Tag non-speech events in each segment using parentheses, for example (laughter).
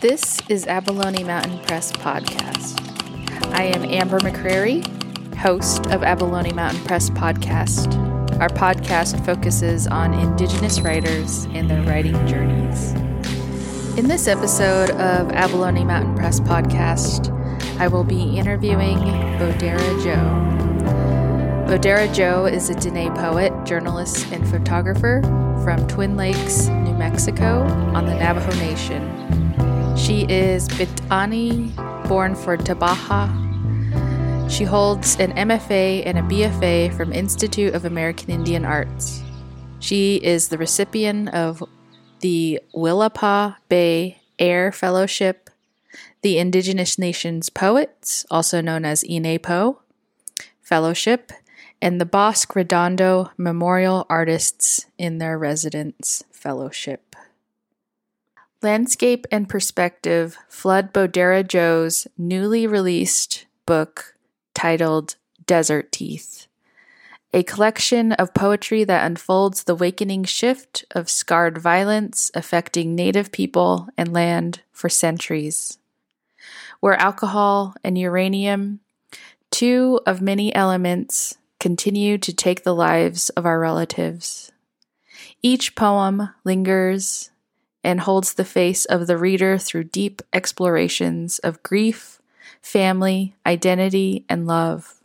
This is Abalone Mountain Press Podcast. I am Amber McCrary, host of Abalone Mountain Press Podcast. Our podcast focuses on Indigenous writers and their writing journeys. In this episode of Abalone Mountain Press Podcast, I will be interviewing Bodera Joe. Bodera Joe is a Dene poet, journalist, and photographer from Twin Lakes, New Mexico, on the Navajo Nation. She is Bitani, born for Tabaha. She holds an MFA and a BFA from Institute of American Indian Arts. She is the recipient of the Willapa Bay Air Fellowship, the Indigenous Nations Poets, also known as INAPO, Fellowship, and the Bosque Redondo Memorial Artists in their Residence Fellowship. Landscape and Perspective Flood Bodera Joe's newly released book titled Desert Teeth, a collection of poetry that unfolds the wakening shift of scarred violence affecting Native people and land for centuries. Where alcohol and uranium, two of many elements, continue to take the lives of our relatives. Each poem lingers and holds the face of the reader through deep explorations of grief, family, identity, and love.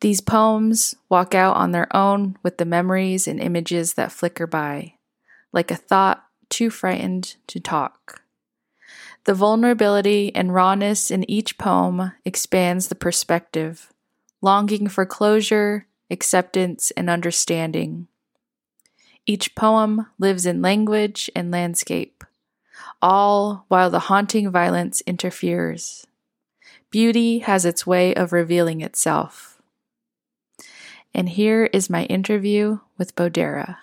These poems walk out on their own with the memories and images that flicker by, like a thought too frightened to talk. The vulnerability and rawness in each poem expands the perspective, longing for closure, acceptance, and understanding. Each poem lives in language and landscape, all while the haunting violence interferes. Beauty has its way of revealing itself. And here is my interview with Bodera.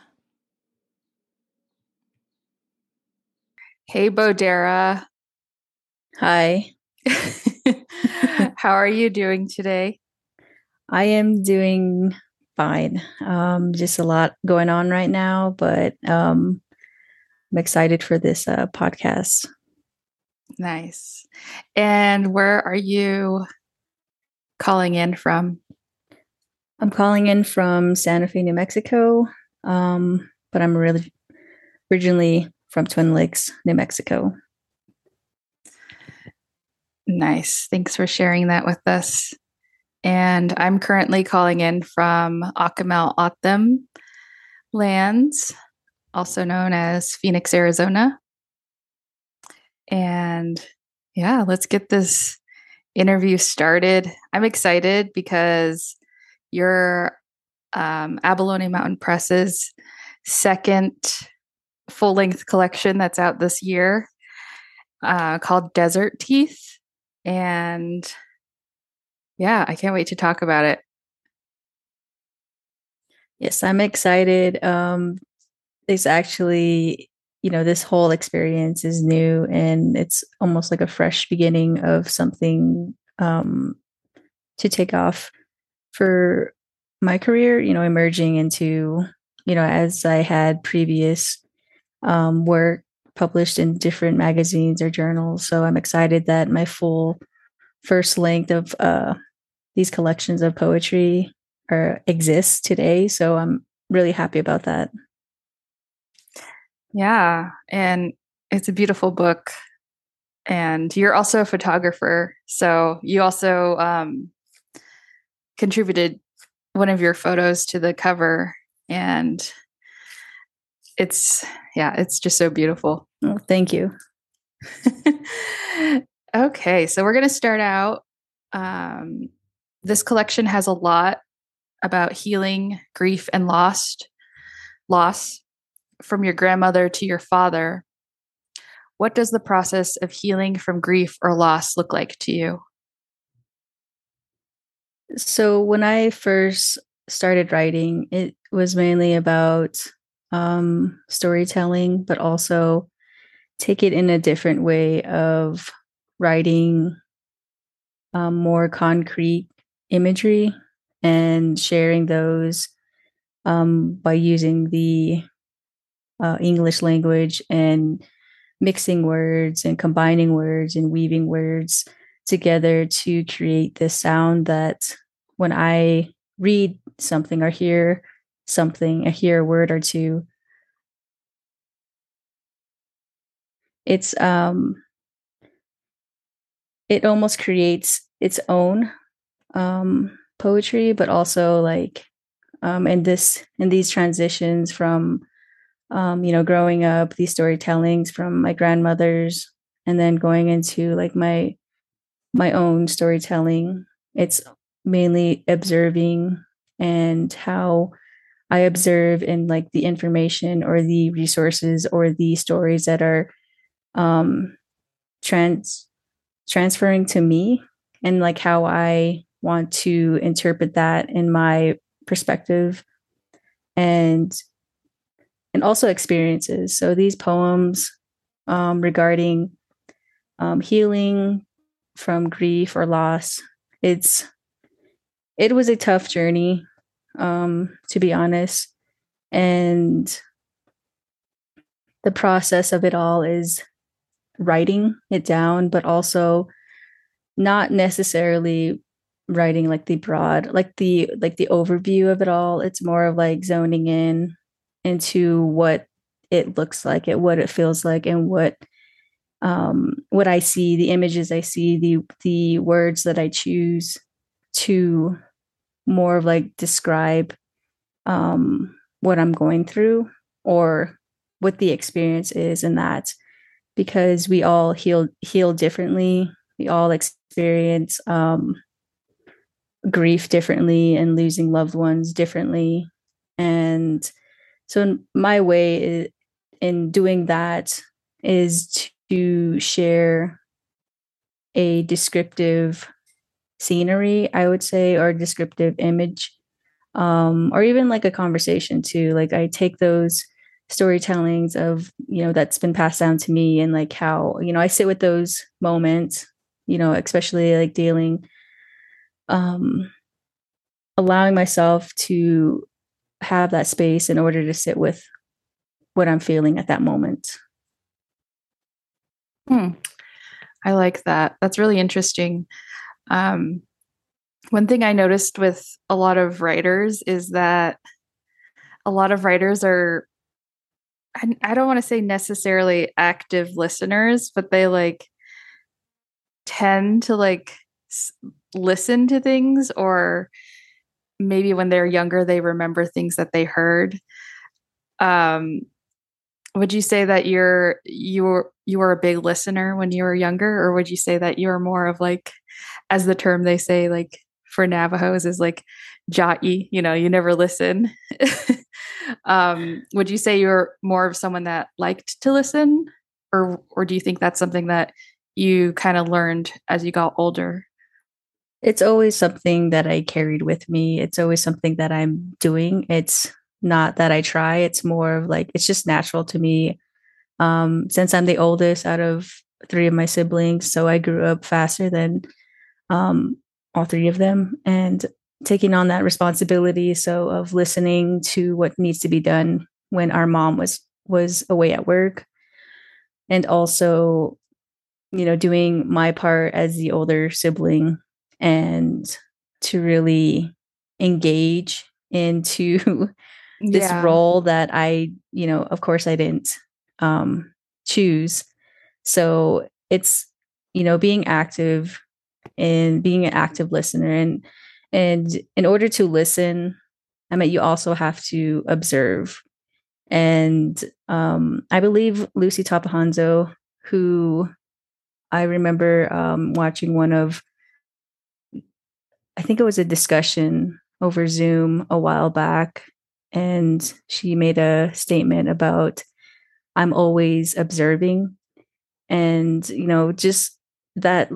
Hey, Bodera. Hi. (laughs) How are you doing today? I am doing fine. Um, just a lot going on right now, but um, I'm excited for this uh, podcast. Nice. And where are you calling in from? I'm calling in from Santa Fe, New Mexico, um, but I'm really originally from Twin Lakes, New Mexico. Nice. Thanks for sharing that with us. And I'm currently calling in from Akimel O'odham lands, also known as Phoenix, Arizona. And yeah, let's get this interview started. I'm excited because your um, Abalone Mountain Press's second full length collection that's out this year uh, called Desert Teeth. And yeah, I can't wait to talk about it. Yes, I'm excited. Um, it's actually, you know, this whole experience is new and it's almost like a fresh beginning of something um, to take off for my career, you know, emerging into, you know, as I had previous um, work published in different magazines or journals. So I'm excited that my full first length of uh, these collections of poetry are exist today. So I'm really happy about that. Yeah, and it's a beautiful book. And you're also a photographer, so you also um, contributed one of your photos to the cover, and it's yeah, it's just so beautiful. Oh, thank you. (laughs) okay, so we're gonna start out um, this collection has a lot about healing, grief, and lost loss from your grandmother to your father. What does the process of healing from grief or loss look like to you? So, when I first started writing, it was mainly about um, storytelling, but also take it in a different way of writing um, more concrete imagery and sharing those um, by using the uh, English language and mixing words and combining words and weaving words together to create this sound that when I read something or hear something, I hear a word or two, it's um it almost creates its own um poetry, but also like um in this in these transitions from um, you know, growing up, these storytellings from my grandmothers, and then going into like my my own storytelling. It's mainly observing and how I observe in like the information or the resources or the stories that are um trans transferring to me and like how I want to interpret that in my perspective and and also experiences. So these poems um, regarding um, healing from grief or loss, it's it was a tough journey, um, to be honest, and the process of it all is writing it down, but also not necessarily writing like the broad like the like the overview of it all. It's more of like zoning in into what it looks like it what it feels like and what um what i see the images i see the the words that i choose to more of like describe um what i'm going through or what the experience is in that. Because we all heal heal differently. We all experience um grief differently and losing loved ones differently and so in my way in doing that is to share a descriptive scenery, I would say, or descriptive image, um, or even like a conversation too. Like I take those storytellings of you know that's been passed down to me and like how you know I sit with those moments, you know, especially like dealing, um, allowing myself to have that space in order to sit with what I'm feeling at that moment. Hmm. I like that. That's really interesting. Um, one thing I noticed with a lot of writers is that a lot of writers are, I, I don't want to say necessarily active listeners, but they like tend to like listen to things or maybe when they're younger they remember things that they heard. Um would you say that you're you were you were a big listener when you were younger or would you say that you're more of like as the term they say like for navajos is like jai you know you never listen? (laughs) Um would you say you're more of someone that liked to listen or or do you think that's something that you kind of learned as you got older it's always something that I carried with me. It's always something that I'm doing. It's not that I try. It's more of like it's just natural to me. Um, since I'm the oldest out of three of my siblings, so I grew up faster than um, all three of them, and taking on that responsibility. So of listening to what needs to be done when our mom was was away at work, and also, you know, doing my part as the older sibling and to really engage into (laughs) this yeah. role that I, you know, of course I didn't um choose. So it's, you know, being active and being an active listener and and in order to listen, I mean you also have to observe. And um I believe Luci Tapahonso, who I remember um watching one of I think it was a discussion over Zoom a while back, and she made a statement about I'm always observing. And, you know, just that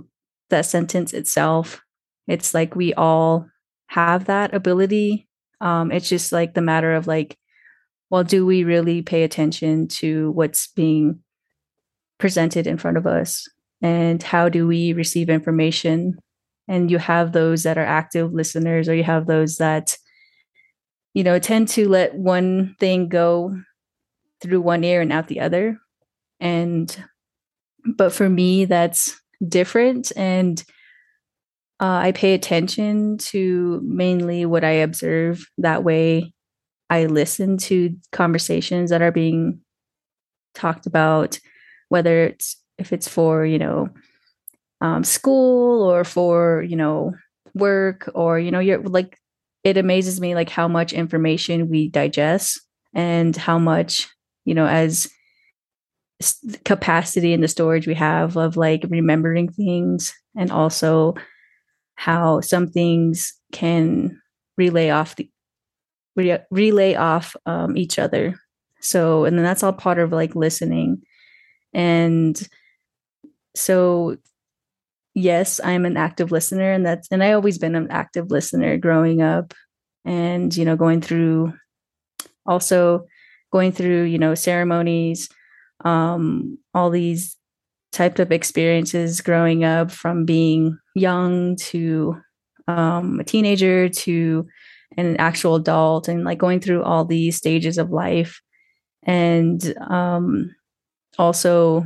that sentence itself, it's like we all have that ability. Um, it's just like the matter of like, well, do we really pay attention to what's being presented in front of us? And how do we receive information and you have those that are active listeners or you have those that you know tend to let one thing go through one ear and out the other. And but for me that's different and uh, i pay attention to mainly what i observe. That way i listen to conversations that are being talked about whether it's if it's for you know um, school or for you know work or you know you're like it amazes me like how much information we digest and how much you know as capacity and the storage we have of like remembering things and also how some things can relay off the re- relay off um, each other. So and then that's all part of like listening. And so yes i'm an active listener and that's and i always been an active listener growing up and you know going through also going through you know ceremonies um, all these types of experiences growing up from being young to um, a teenager to an actual adult and like going through all these stages of life. And um, also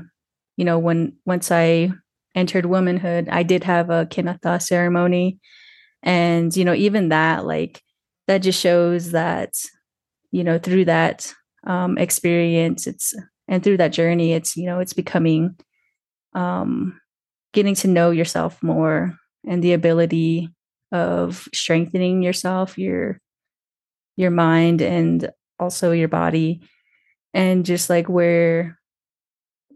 you know when once i entered womanhood i did have a Kinaaldá ceremony. And you know even that like that just shows that you know through that um, experience it's and through that journey it's you know it's becoming um getting to know yourself more and the ability of strengthening yourself your your mind and also your body. And just like where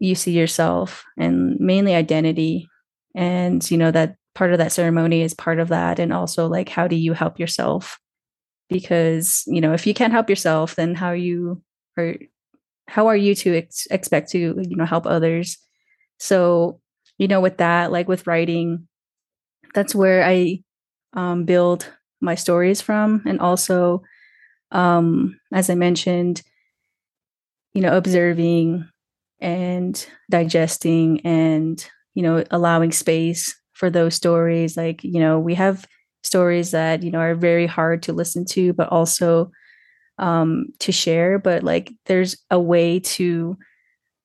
you see yourself and mainly identity and you know that part of that ceremony is part of that and also like how do you help yourself? Because you know if you can't help yourself then how you are how are you to ex- expect to you know help others? So you know with that like with writing that's where i um, build my stories from and also um, as i mentioned you know observing and digesting and you know allowing space for those stories like you know we have stories that you know are very hard to listen to but also um, to share, but like there's a way to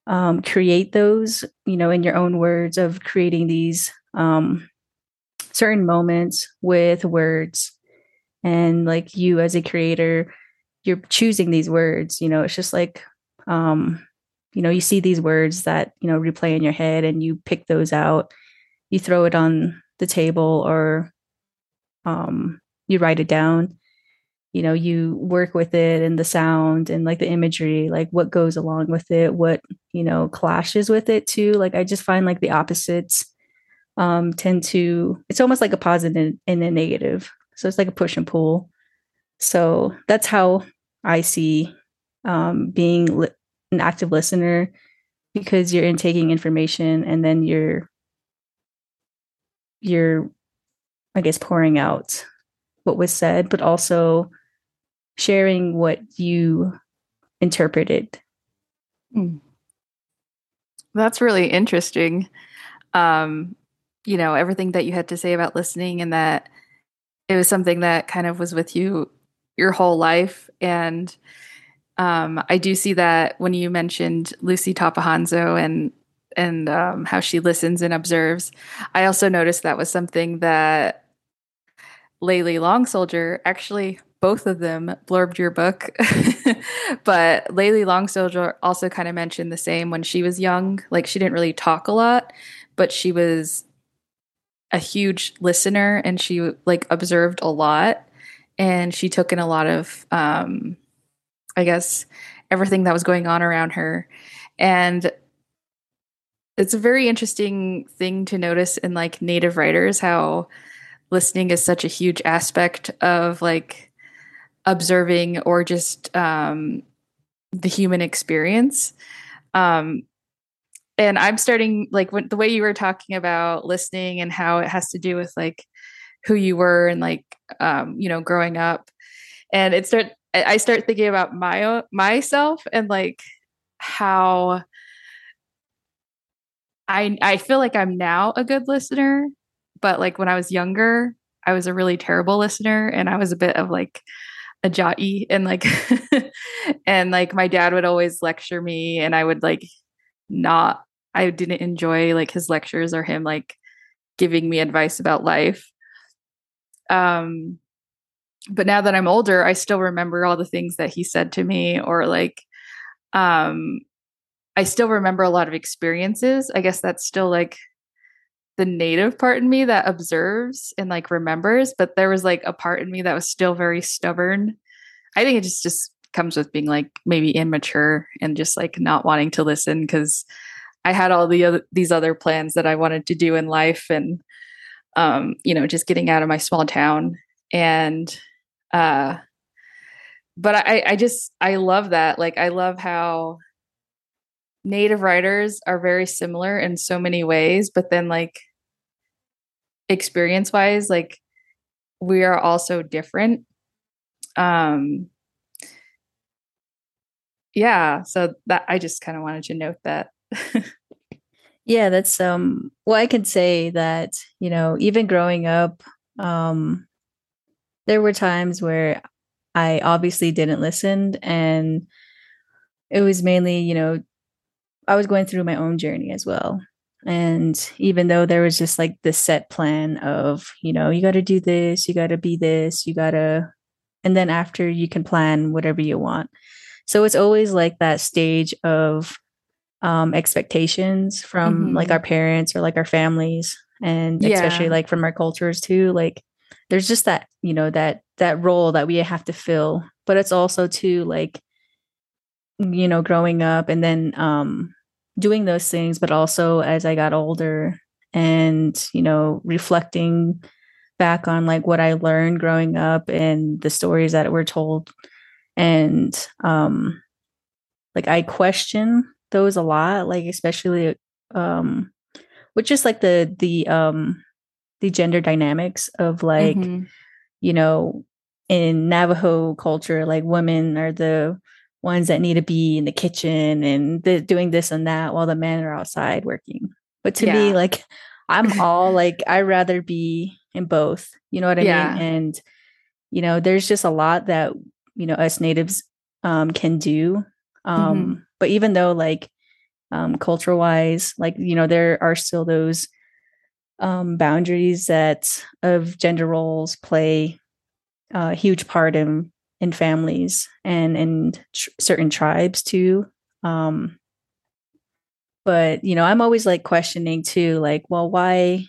um, create those, you know, in your own words of creating these um, certain moments with words. And like you as a creator, you're choosing these words, you know, it's just like, um, you know, you see these words that, you know, replay in your head and you pick those out, you throw it on the table or um, you write it down. You know you work with it and the sound and like the imagery like what goes along with it what you know clashes with it too. Like i just find like the opposites um tend to it's almost like a positive and a negative. So it's like a push and pull. So that's how i see um being li- an active listener because you're intaking information and then you're you're i guess pouring out what was said but also sharing what you interpreted. Mm. That's really interesting. Um, you know, everything that you had to say about listening and that it was something that kind of was with you your whole life. And um, I do see that when you mentioned Luci Tapahonso and and um, how she listens and observes. I also noticed that was something that Layli Long Soldier actually both of them blurbed your book. (laughs) but Layli Long Soldier also kind of mentioned the same when she was young. Like she didn't really talk a lot, but she was a huge listener and she like observed a lot and she took in a lot of um I guess everything that was going on around her. And it's a very interesting thing to notice in like native writers how listening is such a huge aspect of like observing or just um, the human experience. Um, and I'm starting like when, the way you were talking about listening and how it has to do with like who you were and like um, you know growing up, and it start I start thinking about my myself and like how I I feel like I'm now a good listener, but like when I was younger, I was a really terrible listener and I was a bit of like Ajai and like (laughs) and like my dad would always lecture me and I would like not I didn't enjoy like his lectures or him like giving me advice about life. Um but now that I'm older, I still remember all the things that he said to me or like um I still remember a lot of experiences. I guess that's still like the native part in me that observes and like remembers, but there was like a part in me that was still very stubborn. I think it just just comes with being like maybe immature and just like not wanting to listen because I had all the other these other plans that I wanted to do in life and um you know just getting out of my small town and uh but I I just I love that. Like I love how native writers are very similar in so many ways but then like experience wise like we are also different. Um yeah so that i just kind of wanted to note that. (laughs) Yeah that's um well i can say that you know even growing up um there were times where i obviously didn't listen and it was mainly you know i was going through my own journey as well and even though there was just like the set plan of you know you got to do this you got to be this you got to and then after you can plan whatever you want so it's always like that stage of um, expectations from mm-hmm. like our parents or like our families, and yeah. especially like from our cultures too. Like there's just that you know that that role that we have to fill, but it's also too like you know growing up and then um doing those things, but also as I got older and you know reflecting back on like what I learned growing up and the stories that were told and um like i question those a lot like especially um with just like the the um the gender dynamics of like mm-hmm. you know in navajo culture like women are the ones that need to be in the kitchen and the, doing this and that while the men are outside working but to yeah. me like i'm all like I'd rather be in both you know what i yeah. mean and you know there's just a lot that you know us natives um, can do um, mm-hmm. but even though like um, culture wise like you know there are still those um, boundaries that of gender roles play a huge part in in families and in tr- certain tribes too um, but you know i'm always like questioning too like well why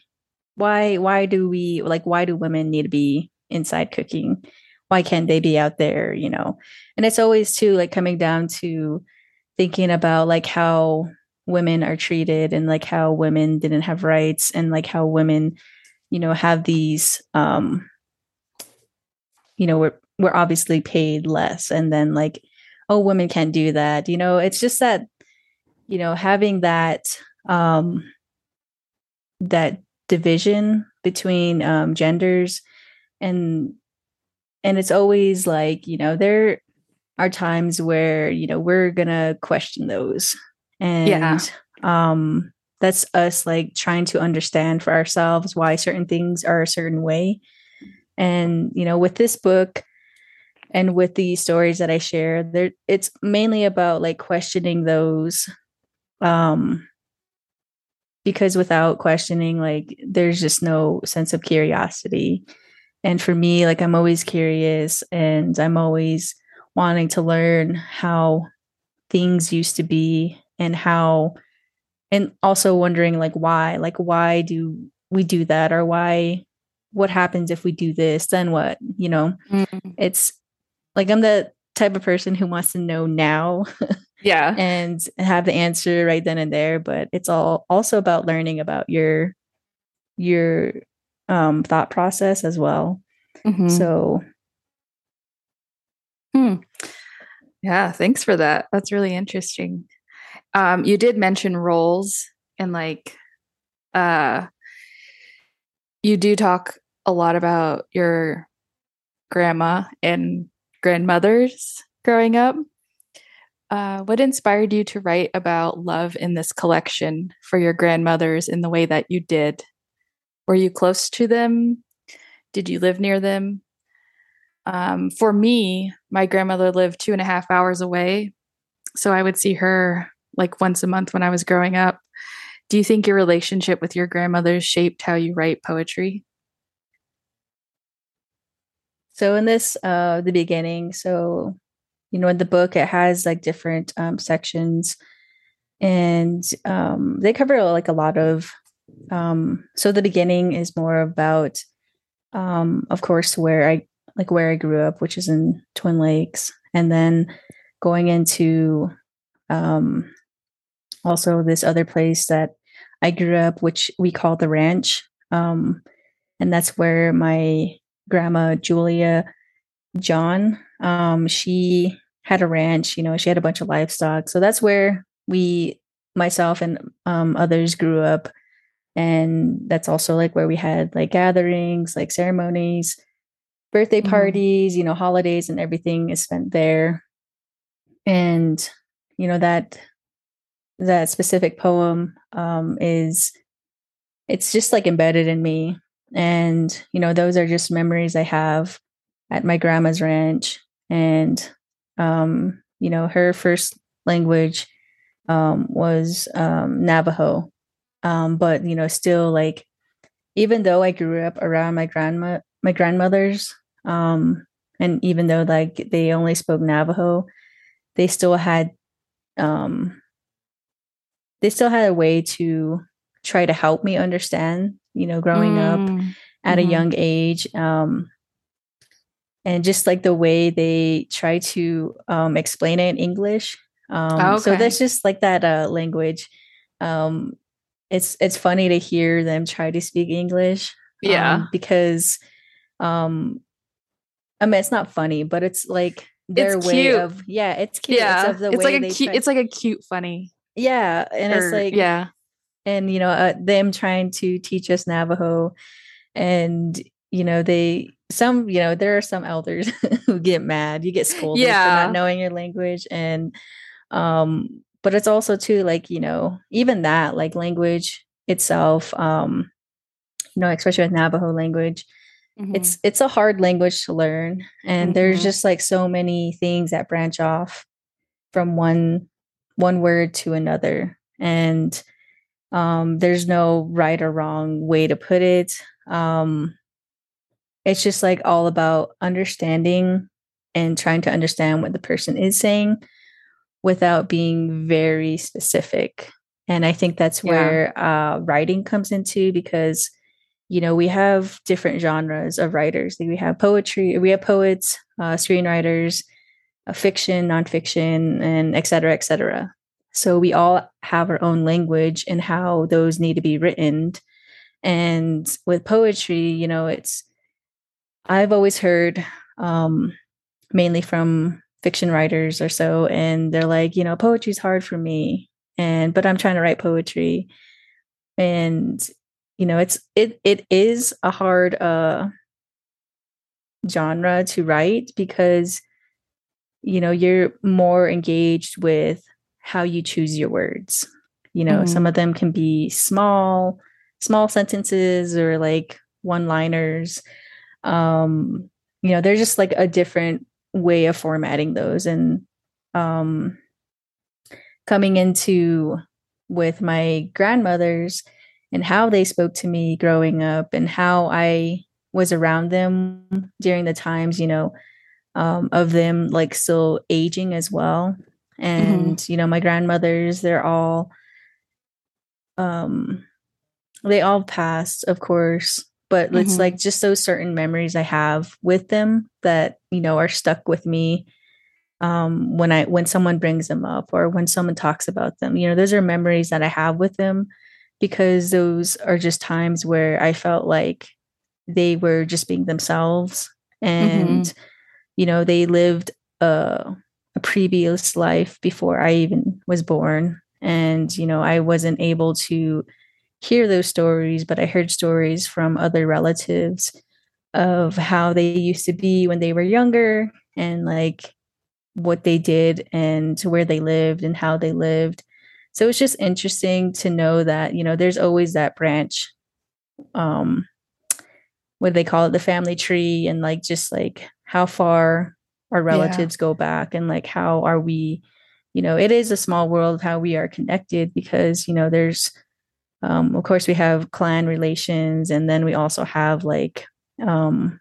why why do we like why do women need to be inside cooking? Why can't they be out there you know? And it's always too like coming down to thinking about like how women are treated and like how women didn't have rights and like how women you know have these um you know we're we're obviously paid less and then like oh women can't do that. You know it's just that you know having that um that division between um genders and and it's always like you know there are times where you know we're gonna question those and yeah. um that's us like trying to understand for ourselves why certain things are a certain way and you know with this book and with the stories that i share there it's mainly about like questioning those um because without questioning like there's just no sense of curiosity and for me like i'm always curious and i'm always wanting to learn how things used to be and how and also wondering like why like why do we do that or why what happens if we do this then what you know mm-hmm. it's like i'm the type of person who wants to know now (laughs) yeah and have the answer right then and there but it's all also about learning about your your um, thought process as well. Mm-hmm. So, hmm. yeah, thanks for that. That's really interesting. Um, you did mention roles and like, uh, you do talk a lot about your grandma and grandmothers growing up. Uh, what inspired you to write about love in this collection for your grandmothers in the way that you did? Were you close to them? Did you live near them? Um, for me, my grandmother lived two and a half hours away. So I would see her like once a month when I was growing up. Do you think your relationship with your grandmother shaped how you write poetry? So in this uh the beginning, so you know in the book it has like different um sections and um they cover like a lot of um so the beginning is more about um of course where I like where I grew up, which is in Twin Lakes, and then going into um also this other place that I grew up, which we call the ranch. Um, and that's where my grandma Julia John, um, she had a ranch, you know, she had a bunch of livestock. So that's where we, myself and um, others grew up. And that's also like where we had like gatherings, like ceremonies, birthday mm-hmm. parties, you know, holidays and everything is spent there. And, you know, that that specific poem um, is it's just like embedded in me. And you know those are just memories i have at my grandma's ranch. And um, you know her first language um, was um, navajo. Um, but you know still like even though i grew up around my grandma my grandmothers um, and even though like they only spoke navajo they still had um they still had a way to try to help me understand, you know, growing mm. up at mm-hmm. a young age. Um, and just like the way they try to um, explain it in English. Um, okay. So that's just like that uh, language. Um, it's it's funny to hear them try to speak English. Yeah, um, because um, I mean it's not funny, but it's like their it's way cute. of yeah, it's cute. Yeah, it's, it's like a cute. Try- it's like a cute funny. Yeah, and or, it's like yeah, and you know uh, them trying to teach us Navajo, and you know they some you know there are some elders (laughs) who get mad. You get scolded yeah. for not knowing your language, and um, but it's also too like you know even that like language itself, um, you know especially with Navajo language. Mm-hmm. It's it's a hard language to learn, and mm-hmm. there's just like so many things that branch off from one one word to another. And um, there's no right or wrong way to put it. Um, it's just like all about understanding and trying to understand what the person is saying without being very specific. And i think that's yeah. where uh, writing comes into because you know we have different genres of writers. We have poetry we have poets uh, screenwriters fiction, nonfiction, and et cetera, et cetera. So we all have our own language and how those need to be written. And with poetry, you know, it's, I've always heard um, mainly from fiction writers or so, and they're like, you know, poetry's hard for me. And, but I'm trying to write poetry. And, you know, it's, it, it is a hard uh, genre to write because you know you're more engaged with how you choose your words. You know mm-hmm. some of them can be small small sentences or like one liners um you know they're just like a different way of formatting those. And um coming into with my grandmothers and how they spoke to me growing up and how I was around them during the times, you know, um, of them like still aging as well. And, mm-hmm. you know, my grandmothers, they're all, um, they all passed, of course, but mm-hmm. it's like just those certain memories I have with them that, you know, are stuck with me um when i when someone brings them up or when someone talks about them you know those are memories that i have with them because those are just times where i felt like they were just being themselves and mm-hmm you know they lived a, a previous life before i even was born. And you know i wasn't able to hear those stories but i heard stories from other relatives of how they used to be when they were younger and like what they did and where they lived and how they lived. So it's just interesting to know that you know there's always that branch um what they call it? The family tree and like just like how far our relatives yeah. go back and like how are we you know it is a small world how we are connected because you know there's um, of course we have clan relations and then we also have like um,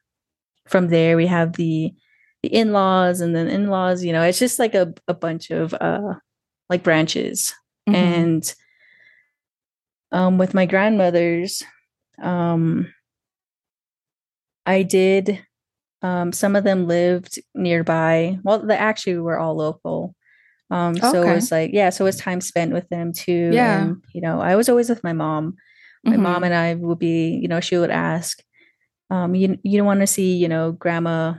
from there we have the the in-laws and then in-laws you know it's just like a, a bunch of uh like branches mm-hmm. and um with my grandmothers um i did um some of them lived nearby. Well they actually were all local. Um so okay. it was like yeah so it was time spent with them too. Yeah. And, you know i was always with my mom. My mm-hmm. mom and i would be you know she would ask um you you want to see you know grandma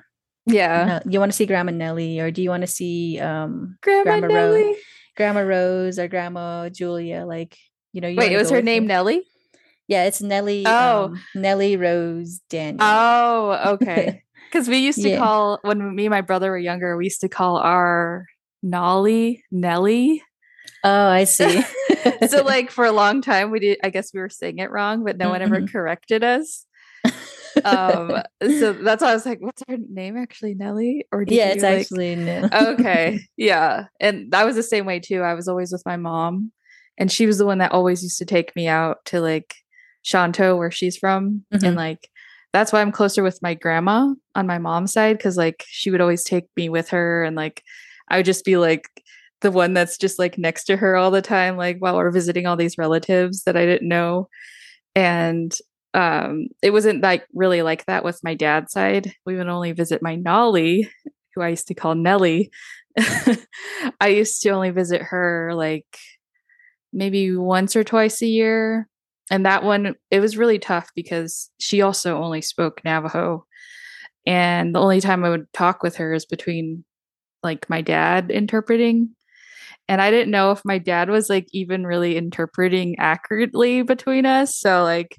yeah. You want to see grandma nellie or do you want to see um grandma, grandma rose, grandma rose or grandma julia like you know you wait it was her name nellie yeah it's nellie oh. um, nellie rose daniel. Oh okay (laughs) because we used to yeah. call when me and my brother were younger we used to call our nolly Nelly. Oh, I see. (laughs) so (laughs) like for a long time we did I guess we were saying it wrong, but no mm-hmm. one ever corrected us um (laughs) so that's why i was like what's her name actually Nelly? or yeah it's like... actually nellie okay yeah and that was the same way too i was always with my mom and she was the one that always used to take me out to like Shonto where she's from mm-hmm. and like that's why i'm closer with my grandma on my mom's side because like she would always take me with her and like i would just be like the one that's just like next to her all the time like while we're visiting all these relatives that i didn't know and um, it wasn't like really like that with my dad's side. We would only visit my Nolly, who I used to call Nelly. (laughs) I used to only visit her like maybe once or twice a year. And that one, it was really tough because she also only spoke Navajo. And the only time I would talk with her is between like my dad interpreting. And I didn't know if my dad was like even really interpreting accurately between us. So, like,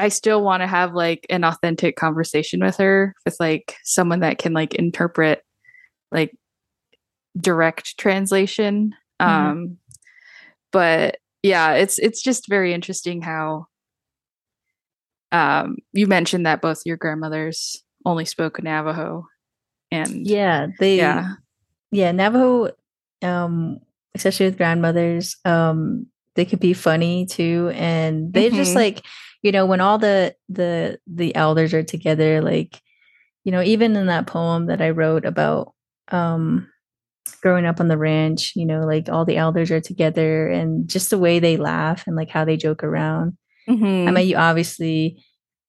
I still want to have like an authentic conversation with her with like someone that can like interpret like direct translation. Mm-hmm. Um but yeah, it's it's just very interesting how um you mentioned that both your grandmothers only spoke Navajo and yeah, they yeah. Yeah, Navajo um especially with grandmothers um they could be funny too and they mm-hmm. just like you know when all the the the elders are together like you know even in that poem that i wrote about um growing up on the ranch you know like all the elders are together and just the way they laugh and like how they joke around mm-hmm. i mean you obviously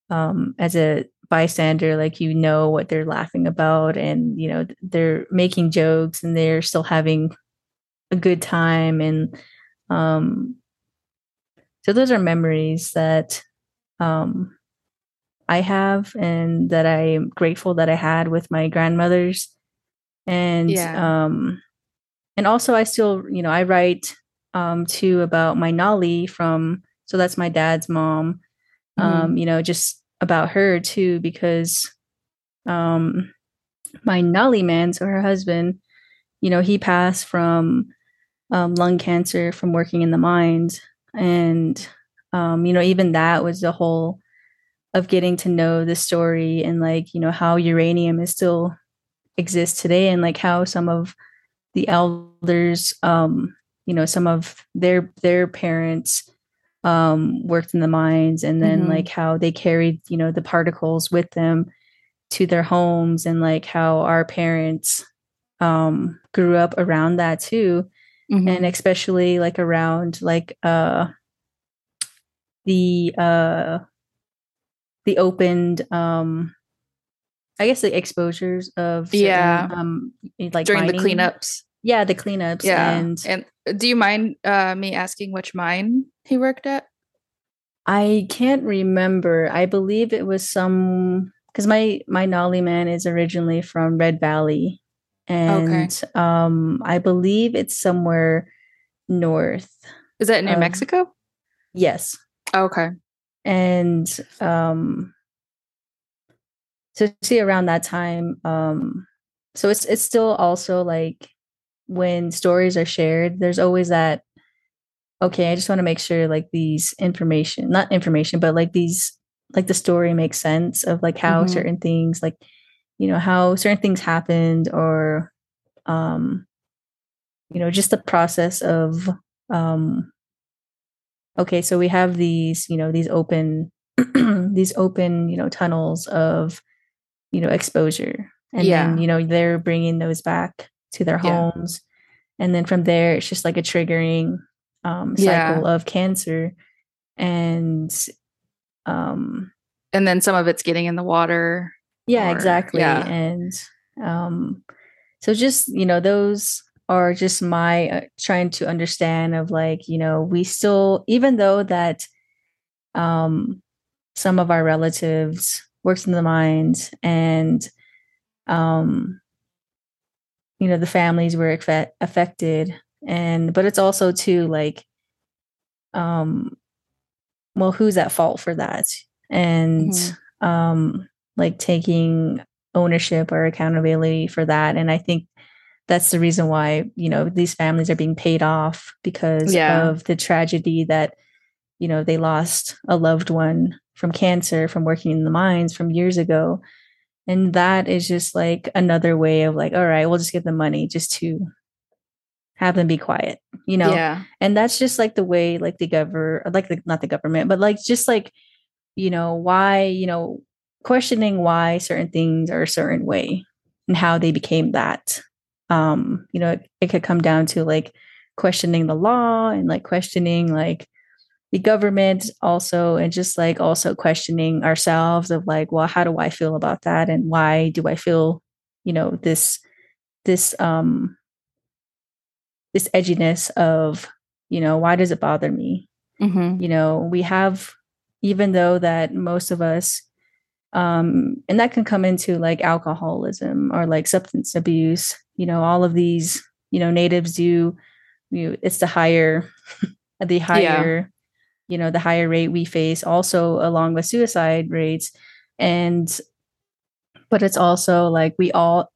um as a bystander like you know what they're laughing about and you know they're making jokes and they're still having a good time and um so those are memories that um, I have and that I'm grateful that I had with my grandmothers. And yeah. um, and also I still, you know, I write um too about my Nolly from so that's my dad's mom. Mm-hmm. Um, you know, just about her too, because um my Nolly man, so her husband, you know, he passed from um, lung cancer from working in the mines. And um, you know, even that was the whole of getting to know the story and like, you know, how uranium is still exists today and like how some of the elders, um, you know, some of their their parents um worked in the mines and then mm-hmm. like how they carried, you know, the particles with them to their homes and like how our parents um grew up around that too. Mm-hmm. And especially like around like uh the uh the opened um I guess the exposures of certain, yeah um like during mining. the cleanups. Yeah, the cleanups. Yeah, and and do you mind uh, me asking which mine he worked at? I can't remember. I believe it was some because my my Nolly man is originally from Red Valley, and okay. um I believe it's somewhere north. Is that New Mexico? Yes. Okay. And um so see around that time um so it's it's still also like when stories are shared there's always that okay i just want to make sure like these information not information but like these like the story makes sense of like how mm-hmm. certain things like you know how certain things happened or um you know just the process of um okay, so we have these, you know, these open (clears throat) these open, you know, tunnels of you know, exposure. And Yeah. then, you know, they're bringing those back to their Yeah. homes. And then from there, it's just like a triggering um, Yeah. cycle of cancer. And um, And then some of it's getting in the water. yeah, Or- exactly. yeah. And um, so just, you know, those are just my uh, trying to understand of like, you know, we still, even though that um, some of our relatives works in the mind and um, you know, the families were affect- affected. And, but it's also too like, um, well, who's at fault for that? And, Mhm. um, like taking ownership or accountability for that. And I think that's the reason why, you know, these families are being paid off because Yeah. of the tragedy that, you know, they lost a loved one from cancer from working in the mines from years ago. And that is just like another way of like, all right, we'll just give them money just to have them be quiet, you know? Yeah. and that's just like the way like the government like the, not the government but like just like you know why you know questioning why certain things are a certain way and how they became that um you know it, it could come down to like questioning the law and like questioning like the government also and just like also questioning ourselves of like well how do i feel about that? And why do i feel you know this this um this edginess of you know why does it bother me? Hmm you know we have even though that most of us um and that can come into like alcoholism or like substance abuse you know all of these you know natives do you it's the higher (laughs) the higher you know the higher rate we face also along with suicide rates. And but it's also like we all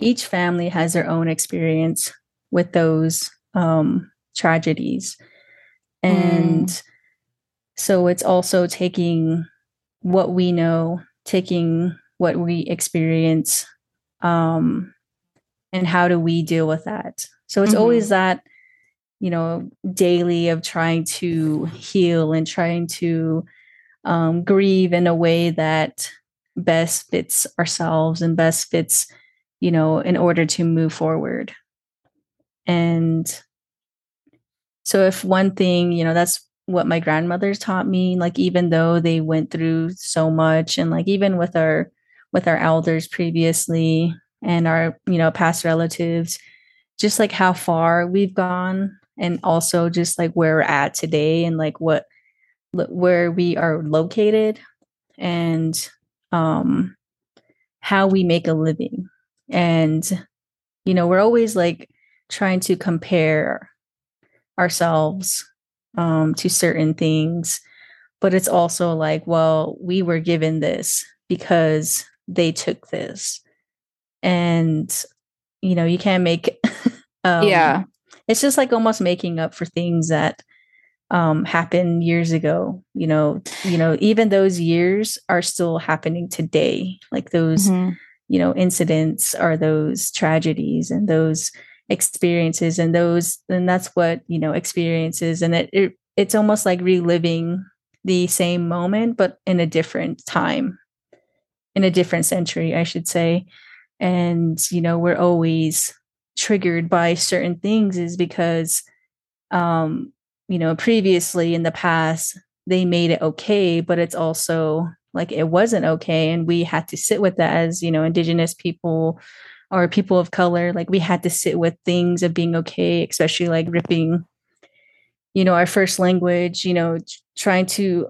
each family has their own experience with those um tragedies. And so it's also taking what we know taking what we experience um and how do we deal with that? So it's Mhm. always that you know daily of trying to heal and trying to um, grieve in a way that best fits ourselves and best fits you know in order to move forward. And so if one thing you know that's what my grandmothers taught me like even though they went through so much and like even with our with our elders previously and our you know past relatives just like how far we've gone and also just like where we're at today and like what where we are located and um how we make a living and you know we're always like trying to compare ourselves um to certain things but it's also like well we were given this because they took this and you know you can't make (laughs) um yeah. It's just like almost making up for things that um happened years ago you know you know even those years are still happening today. Like those Mhm. you know incidents are those tragedies and those experiences and those and that's what you know experiences and it, it it's almost like reliving the same moment but in a different time. In a different century i should say. And you know we're always triggered by certain things is because um you know previously in the past they made it okay but it's also like it wasn't okay and we had to sit with that as you know indigenous people or people of color like we had to sit with things of being okay especially like ripping you know our first language you know trying to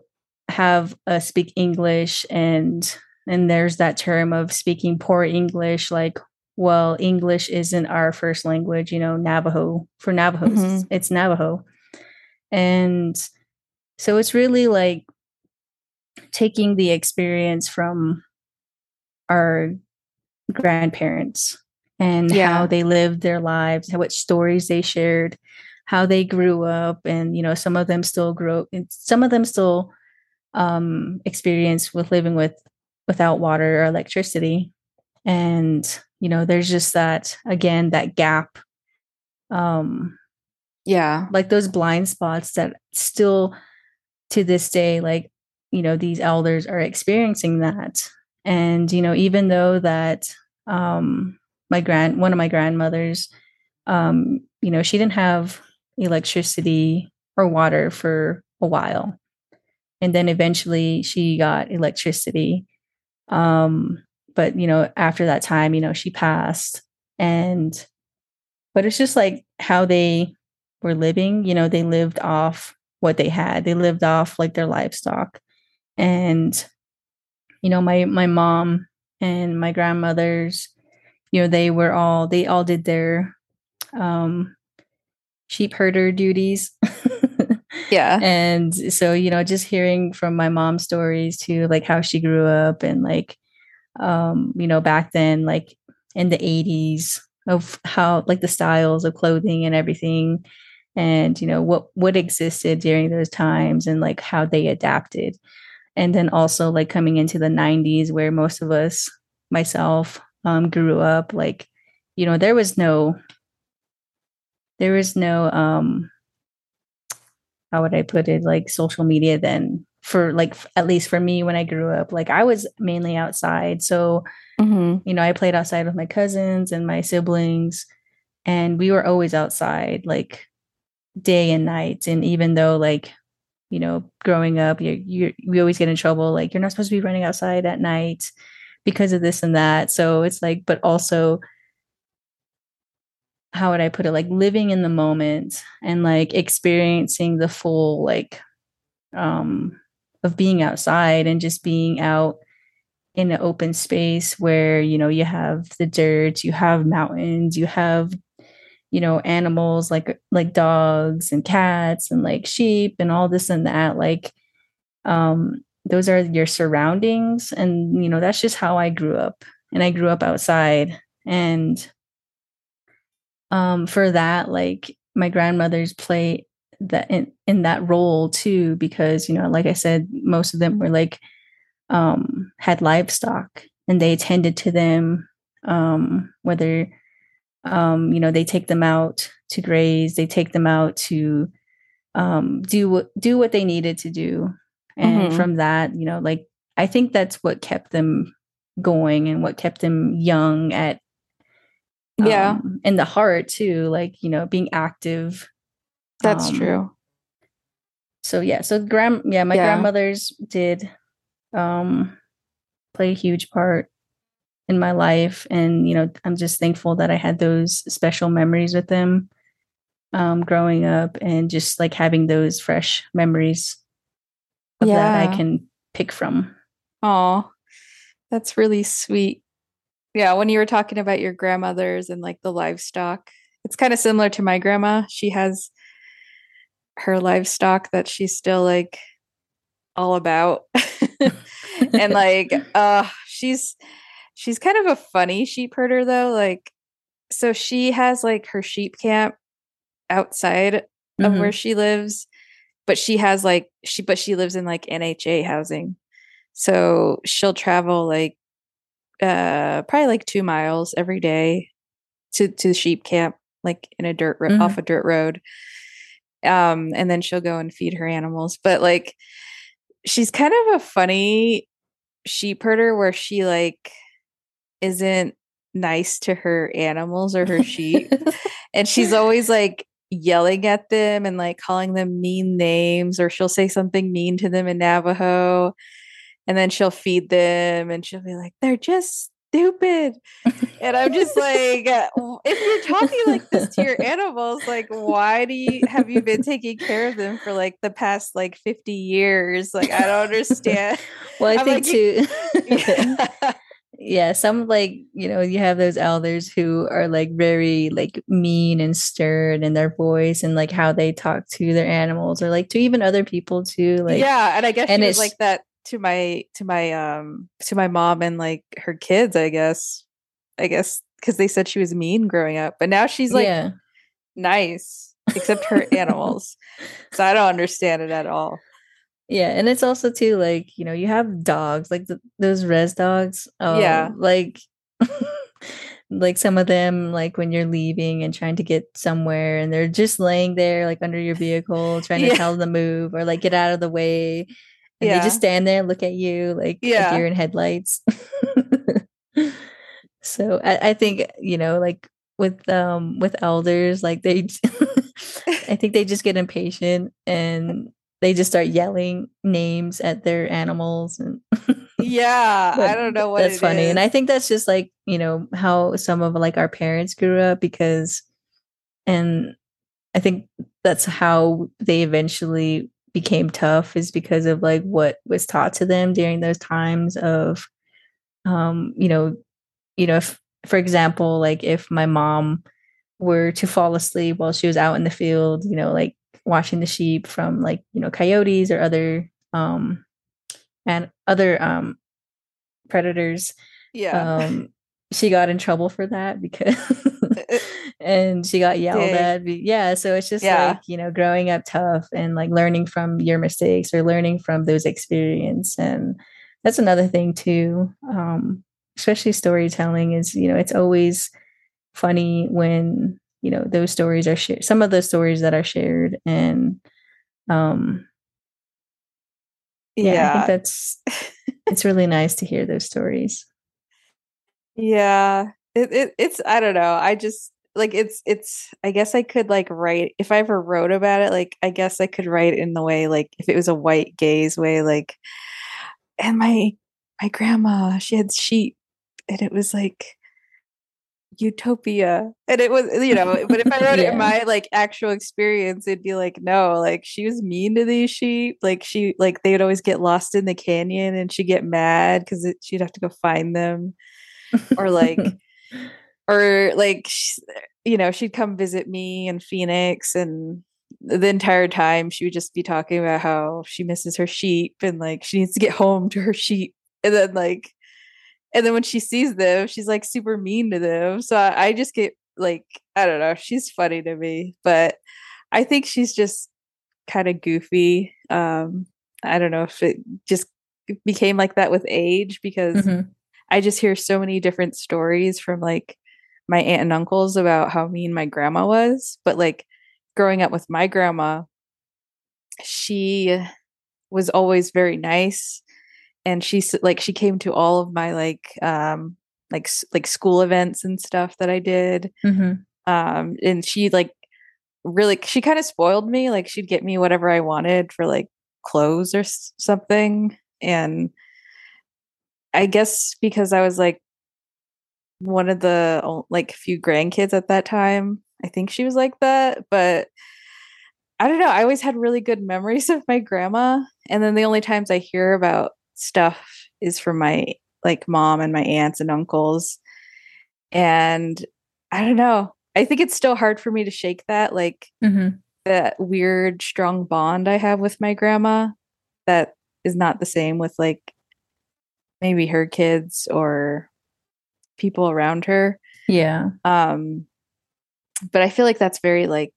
have uh, speak english and and there's that term of speaking poor english like well english isn't our first language you know navajo for navajos Mhm. it's navajo and so it's really like taking the experience from our grandparents and Yeah. how they lived their lives, how what stories they shared, how they grew up, and you know, some of them still grow. and Some of them still um, experience with living with without water or electricity, and you know, there's just that again that gap, um, Yeah. like those blind spots that still to this day like you know these elders are experiencing that and you know even though that um my grand one of my grandmothers um you know she didn't have electricity or water for a while and then eventually she got electricity um but you know after that time you know she passed and but it's just like how they were living you know they lived off what they had they lived off like their livestock and you know my my mom and my grandmothers you know they were all they all did their um sheep herder duties. (laughs) Yeah. And so you know just hearing from my mom's stories too like how she grew up and like um you know back then like in the 80s of how like the styles of clothing and everything and you know what what existed during those times and like how they adapted. And then also like coming into the 90s where most of us myself um grew up like you know there was no there was no um how would I put it? Like social media then for like at least for me when I grew up like I was mainly outside. So mm-hmm. you know I played outside with my cousins and my siblings and we were always outside like day and night. And even though like you know growing up you you we always get in trouble like you're not supposed to be running outside at night because of this and that. So it's like but also how would I put it? Like living in the moment and like experiencing the full like um of being outside and just being out in an open space where you know you have the dirt you have mountains you have you know animals like like dogs and cats and like sheep and all this and that like um those are your surroundings. And you know that's just how I grew up. And I grew up outside. And um, for that, like my grandmothers play that in, in that role too, because, you know, like I said, most of them were like, um, had livestock and they attended to them, um, whether, um, you know, they take them out to graze, they take them out to, um, do what, do what they needed to do. And mm-hmm. from that, you know, like, I think that's what kept them going and what kept them young at yeah um, and the heart too like you know being active that's um, true so yeah so grand yeah my yeah. grandmothers did um play a huge part in my life and you know i'm just thankful that i had those special memories with them um growing up and just like having those fresh memories yeah. that i can pick from oh that's really sweet yeah, when you were talking about your grandmothers and like the livestock, it's kind of similar to my grandma. She has her livestock that she's still like all about. (laughs) and like (laughs) uh she's she's kind of a funny sheep herder though, like so she has like her sheep camp outside mm-hmm. of where she lives, but she has like she but she lives in like NHA housing. So she'll travel like uh probably like two miles every day to to the sheep camp like in a dirt ro- mm-hmm. off a dirt road um and then she'll go and feed her animals but like she's kind of a funny sheep herder where she like isn't nice to her animals or her sheep (laughs) and she's always like yelling at them and like calling them mean names or she'll say something mean to them in Navajo and then she'll feed them and she'll be like they're just stupid and i'm just like (laughs) if you're talking like this to your animals like why do you have you been taking care of them for like the past like 50 years like i don't understand well i I'm think like, too yeah. (laughs) (laughs) yeah some like you know you have those elders who are like very like mean and stern in their voice and like how they talk to their animals or like to even other people too like yeah and i guess and it's like that to my to my um to my mom and like her kids i guess i guess because they said she was mean growing up but now she's like yeah. nice except her (laughs) animals so i don't understand it at all. Yeah and it's also too like you know you have dogs like the, those res dogs um, yeah like (laughs) like some of them like when you're leaving and trying to get somewhere and they're just laying there like under your vehicle trying to tell them to move or like get out of the way and Yeah. they just stand there and look at you like, like you're in headlights. (laughs) So I, I think you know like with um with elders like they (laughs) i think they just get impatient and they just start yelling names at their animals and (laughs) yeah, I don't know what that's funny and i think that's just like you know how some of like our parents grew up because and i think that's how they eventually became tough is because of like what was taught to them during those times of um you know you know if for example like if my mom were to fall asleep while she was out in the field you know like watching the sheep from like you know coyotes or other um and other um predators yeah. um she got in trouble for that because and she got yelled Dang. at yeah so it's just Yeah. like you know growing up tough and like learning from your mistakes or learning from those experience and that's another thing too um especially storytelling is you know it's always funny when you know those stories are shared some of those stories that are shared and um yeah, I think that's it's really nice to hear those stories. (laughs) Yeah. It, it it's I don't know. I just like it's it's I guess I could like write if I ever wrote about it, like I guess I could write in the way like if it was a white gaze way, like and my my grandma, she had sheep and it was like utopia. And it was you know, but if I (laughs) wrote it in my like actual experience, it'd be like, no, like she was mean to these sheep. Like she like they would always get lost in the canyon and she'd get mad because she'd have to go find them or like (laughs) (laughs) or like you know she'd come visit me in phoenix and the entire time she would just be talking about how she misses her sheep and like she needs to get home to her sheep. And then like and then when she sees them she's like super mean to them. So i, I just get like i don't know she's funny to me but i think she's just kind of goofy. Um i don't know if it just became like that with age because Mhm. I just hear so many different stories from like my aunt and uncles about how mean my grandma was. But like growing up with my grandma, she was always very nice. And she like she came to all of my like um like like school events and stuff that I did. Mhm. Um and she like really she kind of spoiled me. Like she'd get me whatever I wanted for like clothes or s- something. And I guess because I was like one of the like few grandkids at that time, I think she was like that. But I don't know. I always had really good memories of my grandma. And then the only times I hear about stuff is from my like mom and my aunts and uncles. And I don't know. I think it's still hard for me to shake that, like Mhm. that weird, strong bond I have with my grandma that is not the same with like maybe her kids or people around her. Yeah. Um, but I feel like that's very like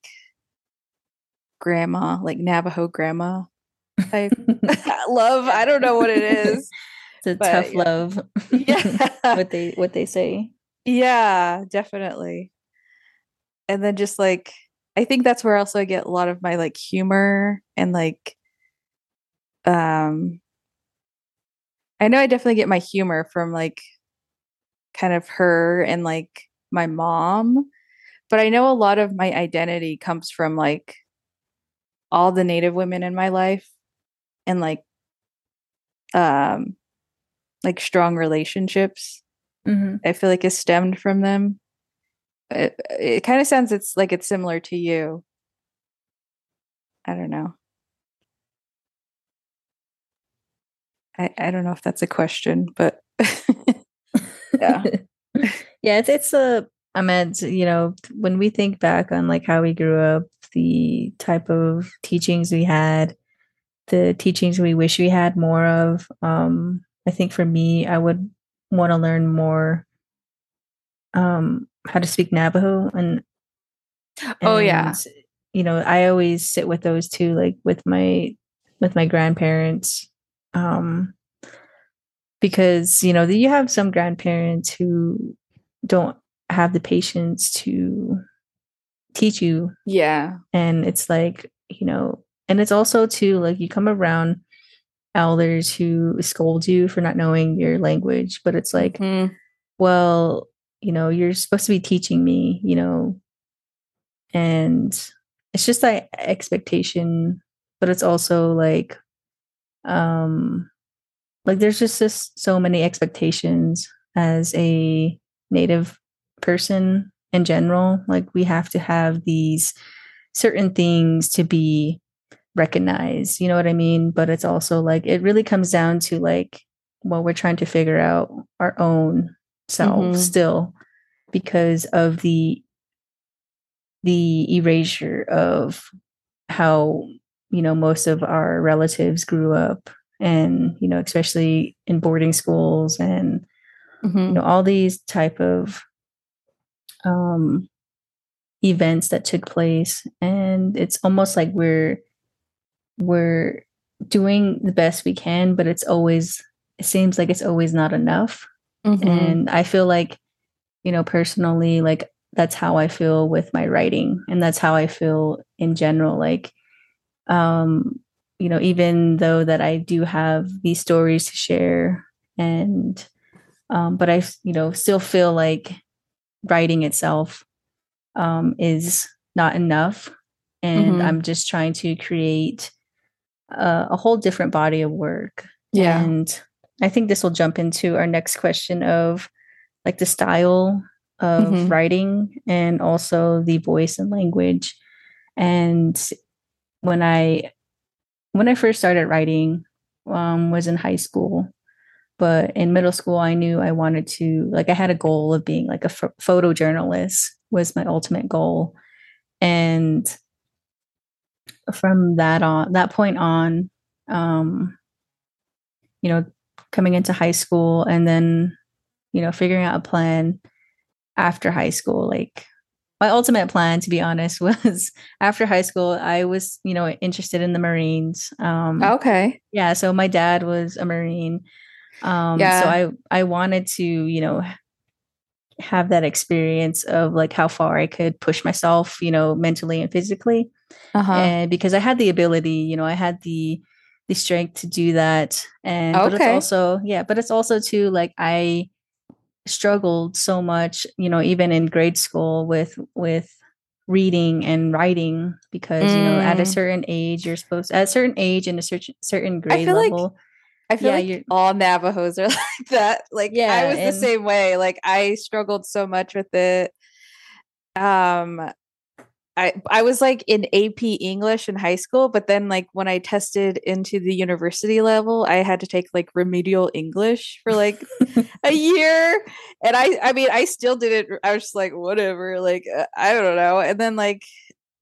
grandma, like Navajo grandma type (laughs) (laughs) love. I don't know what it is. It's a But, tough yeah. love. Yeah. (laughs) what they what they say. Yeah, definitely. And then just like I think that's where also I get a lot of my like humor and like um I know I definitely get my humor from like kind of her and like my mom, but I know a lot of my identity comes from like all the native women in my life and like um like strong relationships Mhm. I feel like is stemmed from them. It, it kind of sounds it's like it's similar to you. I don't know. I I don't know if that's a question, but (laughs) Yeah. (laughs) yeah, it's it's a I meant, you know, when we think back on like how we grew up, the type of teachings we had, the teachings we wish we had more of. Um, I think for me, I would want to learn more um how to speak Navajo and Oh, yeah. You know, I always sit with those two, like with my with my grandparents. Um because, you know, you have some grandparents who don't have the patience to teach you Yeah. and it's like you know and it's also too like you come around elders who scold you for not knowing your language but it's like Mhm. well you know you're supposed to be teaching me you know and it's just that expectation but it's also like um like there's just just so many expectations as a native person in general like we have to have these certain things to be recognized you know what i mean but it's also like it really comes down to like well we're trying to figure out our own selves Mhm. still because of the the erasure of how you know most of our relatives grew up and you know especially in boarding schools and Mhm. you know all these type of um events that took place and it's almost like we're we're doing the best we can but it's always it seems like it's always not enough Mhm. and i feel like you know personally like that's how i feel with my writing and that's how i feel in general like um you know even though that i do have these stories to share and um but i you know still feel like writing itself um is not enough and Mhm. i'm just trying to create a, a whole different body of work Yeah. and I think this will jump into our next question of like the style of Mhm. writing and also the voice and language. And when I when I first started writing um was in high school, but in middle school I knew I wanted to like I had a goal of being like a ph- photojournalist was my ultimate goal. And from that on that point on um you know coming into high school and then you know figuring out a plan after high school like my ultimate plan to be honest (laughs) was after high school i was you know interested in the marines um Okay. yeah so my dad was a marine um so i i wanted to you know have that experience of like how far i could push myself you know mentally and physically Uh-huh. and because I had the ability, you know, I had the the strength to do that, and but it's Okay. also yeah, but it's also too like I struggled so much, you know, even in grade school with with reading and writing because you know at a Mm. certain age you're supposed at a certain age and a certain certain grade feel like level I feel Yeah, like you're- all Navajos are (laughs) like that. Like Yeah, I was the same way. Like I struggled so much with it. Um I I was like in AP English in high school, but then like when I tested into the university level, I had to take like remedial English for like (laughs) a year. And I I mean, I still did it. I was just like whatever, like uh, I don't know. And then like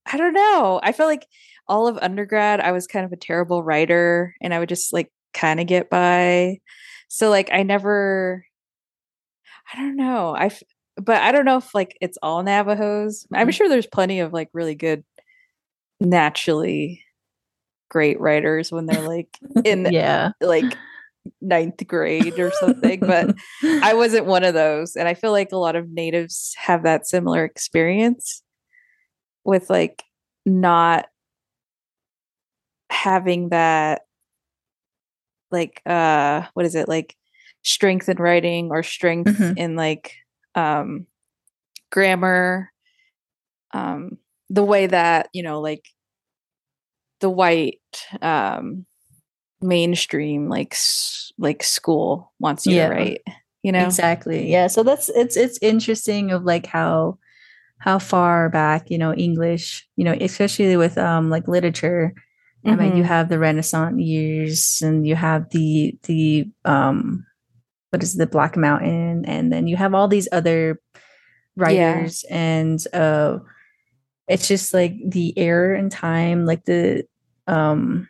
I don't know. I felt like all of undergrad I was kind of a terrible writer and I would just like kind of get by. So like I never I don't know. I but I don't know if like it's all Navajos. I'm Mhm. sure there's plenty of like really good naturally great writers when they're like in yeah like ninth grade or something, but (laughs) I wasn't one of those. And I feel like a lot of natives have that similar experience with like not having that like uh what is it like strength in writing or strength Mhm. in like um grammar um the way that you know like the white um mainstream like s- like school wants you Yeah. to write you know exactly yeah so that's it's it's interesting of like how how far back you know english you know especially with um like literature i mean you Mhm. have the renaissance years and you have the the um what is the black mountain? And then you have all these other writers and uh it's just like the air and time like the um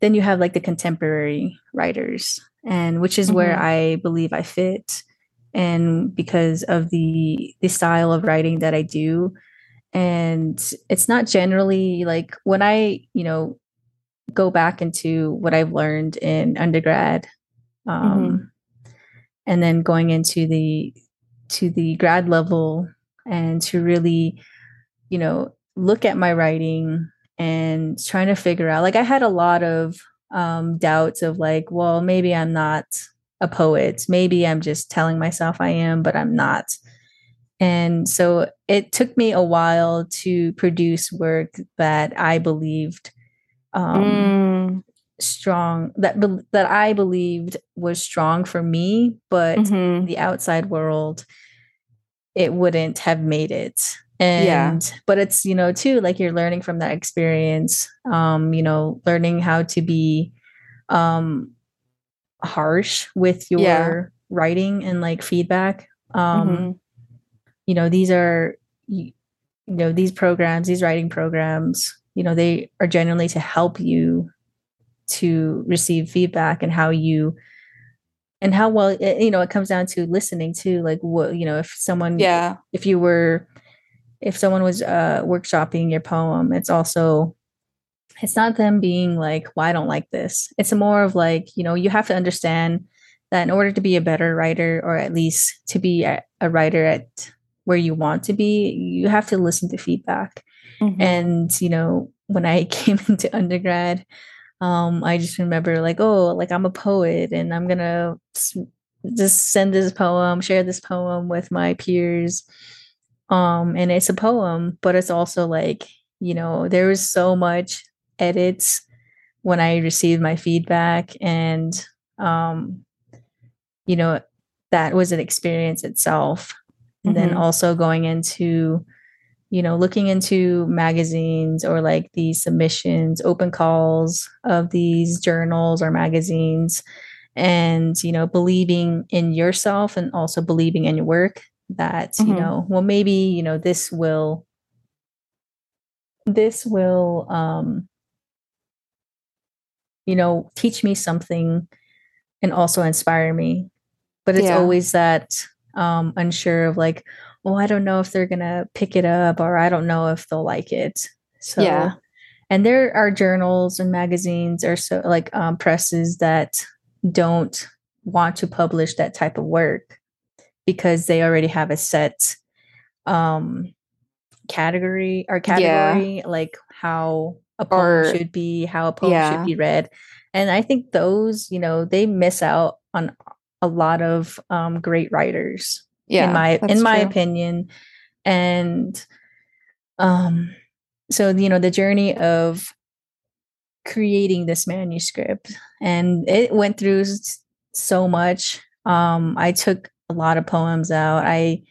then you have like the contemporary writers and which is where Mhm. i believe i fit. And because of the the style of writing that i do and it's not generally like when i you know go back into what i've learned in undergrad um and then going into the to the grad level and to really, you know, look at my writing and trying to figure out like I had a lot of um, doubts of like, well, maybe I'm not a poet. Maybe I'm just telling myself I am, but I'm not. And so it took me a while to produce work that I believed um, mm. Strong that that I believed was strong for me, but mm-hmm. the outside world it wouldn't have made it and yeah. but it's you know too like you're learning from that experience um you know learning how to be um harsh with your yeah. writing and like feedback um mm-hmm. you know these are you, you know these programs these writing programs you know they are generally to help you to receive feedback and how you and how well it, you know it comes down to listening to like what you know if someone yeah. if you were if someone was uh workshopping your poem it's also it's not them being like well i don't like this. It's more of like you know you have to understand that in order to be a better writer or at least to be a, a writer at where you want to be you have to listen to feedback. Mm-hmm. and you know when i (laughs) came into undergrad um i just remember like oh like i'm a poet and i'm gonna just send this poem share this poem with my peers um and it's a poem but it's also like you know there was so much edits when i received my feedback and um you know that was an experience itself and mm-hmm. then also going into you know looking into magazines or like these submissions open calls of these journals or magazines and you know believing in yourself and also believing in your work that mm-hmm. you know well maybe you know this will this will um you know teach me something and also inspire me but it's yeah. always that um unsure of like oh i don't know if they're gonna pick it up or i don't know if they'll like it. So yeah. and there are journals and magazines or so like um, presses that don't want to publish that type of work because they already have a set um category or category yeah. like how a poem or, should be how a poem yeah. should be read. And i think those you know they miss out on a lot of um great writers yeah in my in my true. opinion and um so you know the journey of creating this manuscript and it went through so much um i took a lot of poems out. I,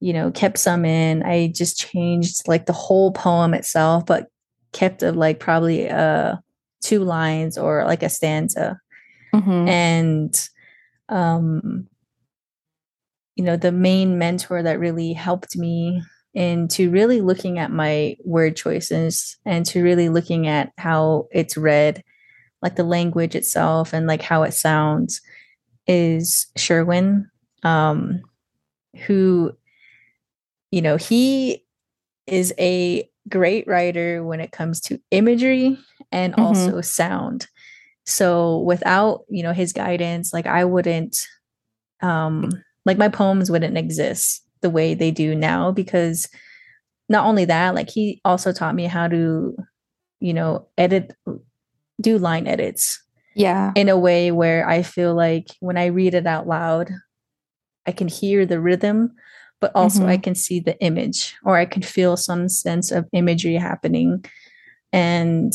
you know, kept some in. I just changed like the whole poem itself, but kept of like probably uh two lines or like a stanza. Mm-hmm. And um you know, the main mentor that really helped me into really looking at my word choices and to really looking at how it's read, like the language itself and like how it sounds is Sherwin um, who, you know, he is a great writer when it comes to imagery and mm-hmm. also sound. So without, you know, his guidance, like I wouldn't um like my poems wouldn't exist the way they do now because not only that, like he also taught me how to, you know, edit do line edits. Yeah. In a way where I feel like when I read it out loud, I can hear the rhythm, but also mm-hmm. I can see the image or I can feel some sense of imagery happening. And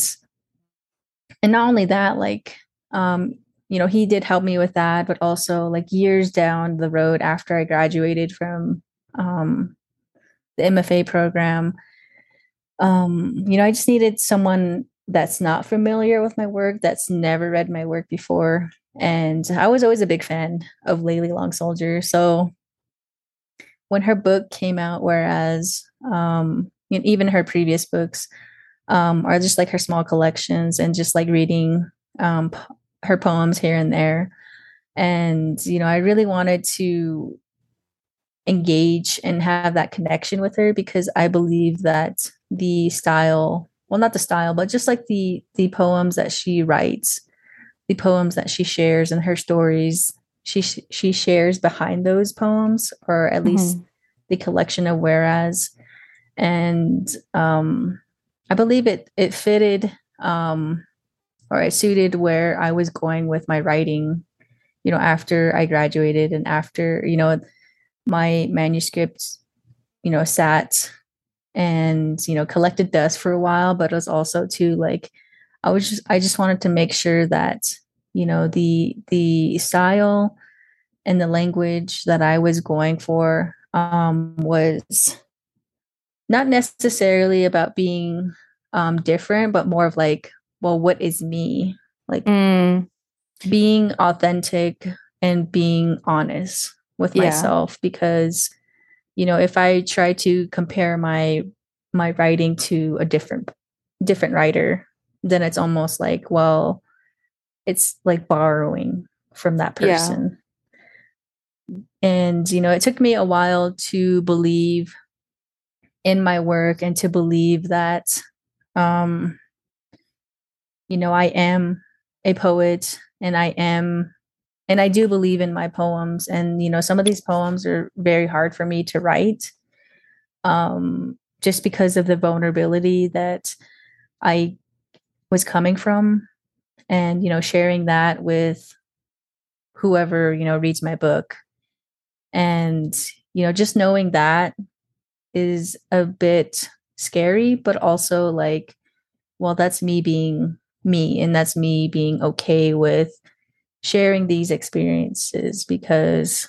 and not only that, like um, you know, he did help me with that, but also like years down the road after I graduated from um the MFA program, um, you know, I just needed someone that's not familiar with my work, that's never read my work before, and I was always a big fan of Layli Long Soldier. So when her book came out, whereas um, even her previous books um, are just like her small collections and just like reading um, her poems here and there. And, you know, I really wanted to engage and have that connection with her because I believe that the style, well, not the style, but just like the the poems that she writes the poems that she shares and her stories she she shares behind those poems or at least mm-hmm. the collection of whereas and um i believe it it fitted um or it suited where i was going with my writing you know after i graduated and after you know my manuscripts, you know sat and you know collected dust for a while but it was also to like i was just i just wanted to make sure that you know the the style and the language that i was going for um was not necessarily about being um different but more of like well what is me like mm. being authentic and being honest with yeah. myself because you know if i try to compare my my writing to a different different writer then it's almost like well it's like borrowing from that person yeah. and you know it took me a while to believe in my work and to believe that um you know i am a poet and i am and I do believe in my poems. And you know, some of these poems are very hard for me to write, um, just because of the vulnerability that I was coming from, and you know, sharing that with whoever you know reads my book, and you know, just knowing that is a bit scary, but also like, well, that's me being me, and that's me being okay with sharing these experiences because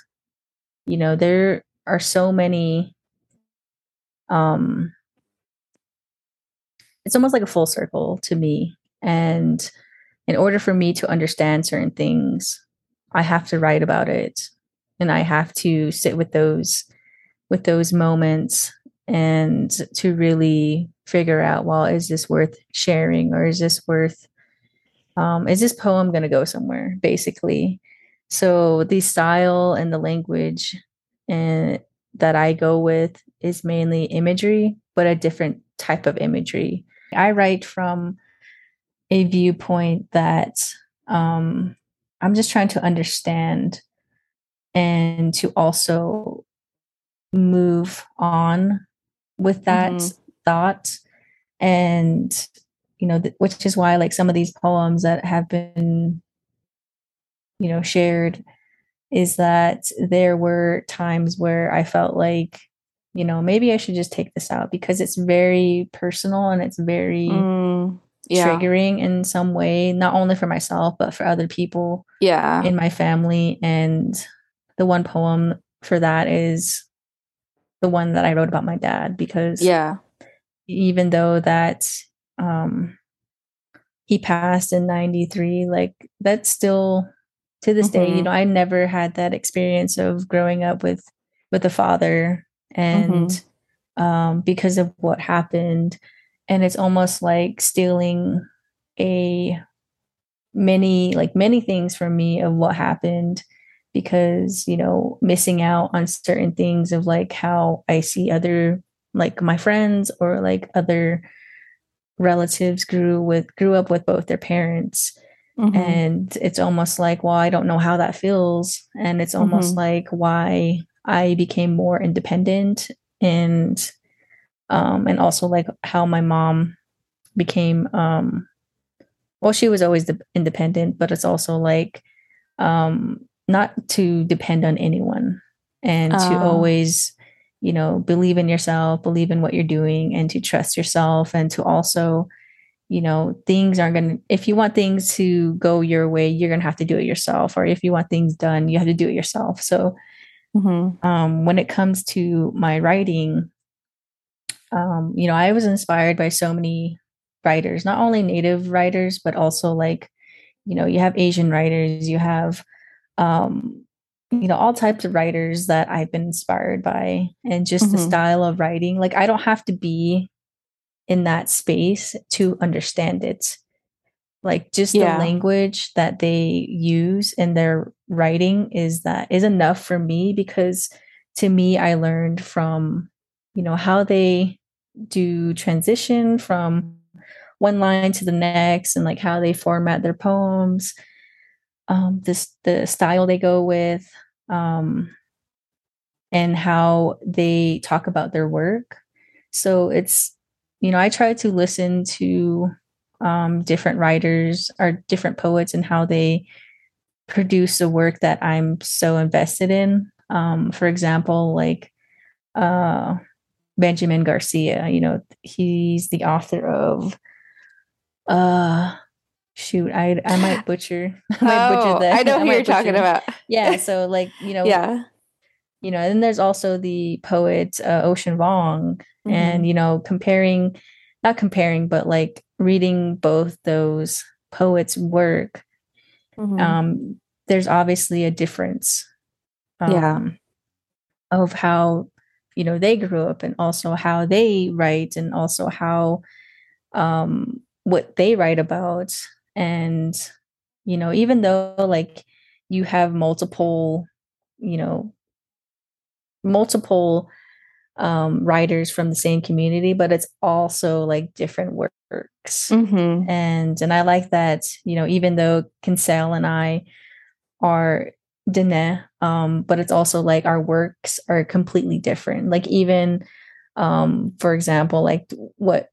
you know there are so many um it's almost like a full circle to me. And in order for me to understand certain things i have to write about it. And i have to sit with those with those moments and to really figure out well is this worth sharing or is this worth um, is this poem going to go somewhere basically? So the style and the language and eh, that i go with is mainly imagery but a different type of imagery. I write from a viewpoint that um, i'm just trying to understand and to also move on with that mm-hmm. thought and you know, th- which is why like some of these poems that have been, you know, shared is that there were times where I felt like, you know, maybe I should just take this out because it's very personal and it's very mm, yeah. triggering in some way, not only for myself, but for other people yeah. in my family. And the one poem for that is the one that I wrote about my dad because yeah even though that um he passed in 93 like that's still to this mm-hmm. day you mm-hmm. know i never had that experience of growing up with with a father and mm-hmm. um because of what happened and it's almost like stealing a many like many things from me of what happened because you know missing out on certain things of like how i see other like my friends or like other relatives grew with grew up with both their parents mm-hmm. and it's almost like well i don't know how that feels and it's almost mm-hmm. like why i became more independent and um and also like how my mom became um well she was always the independent but it's also like um not to depend on anyone and to oh. always you know believe in yourself believe in what you're doing and to trust yourself and to also you know things aren't going to if you want things to go your way you're going to have to do it yourself or if you want things done you have to do it yourself so mm-hmm. um, when it comes to my writing um, you know i was inspired by so many writers not only native writers but also like you know you have asian writers you have um, you know all types of writers that i've been inspired by and just mm-hmm. the style of writing like i don't have to be in that space to understand it like just yeah. the language that they use in their writing is that is enough for me because to me i learned from you know how they do transition from one line to the next and like how they format their poems um, this the style they go with, um, and how they talk about their work. So it's you know I try to listen to um, different writers or different poets and how they produce the work that I'm so invested in. Um, for example, like uh, Benjamin Garcia, you know, he's the author of uh shoot, I I might butcher (laughs) I might oh, butcher that. I know who you're talking about. Yeah, (laughs) so like, you know, yeah. you know, and there's also the poet uh, Ocean Vuong Mm-hmm. and you know, comparing not comparing, but like reading both those poets' work Mhm. um, there's obviously a difference Yeah. um, of how you know they grew up and also how they write and also how um, what they write about and you know even though like you have multiple you know multiple um, writers from the same community but it's also like different works Mhm. and and I like that you know even though Kinsale and I are Dene, um, but it's also like our works are completely different. Like even um, for example, like what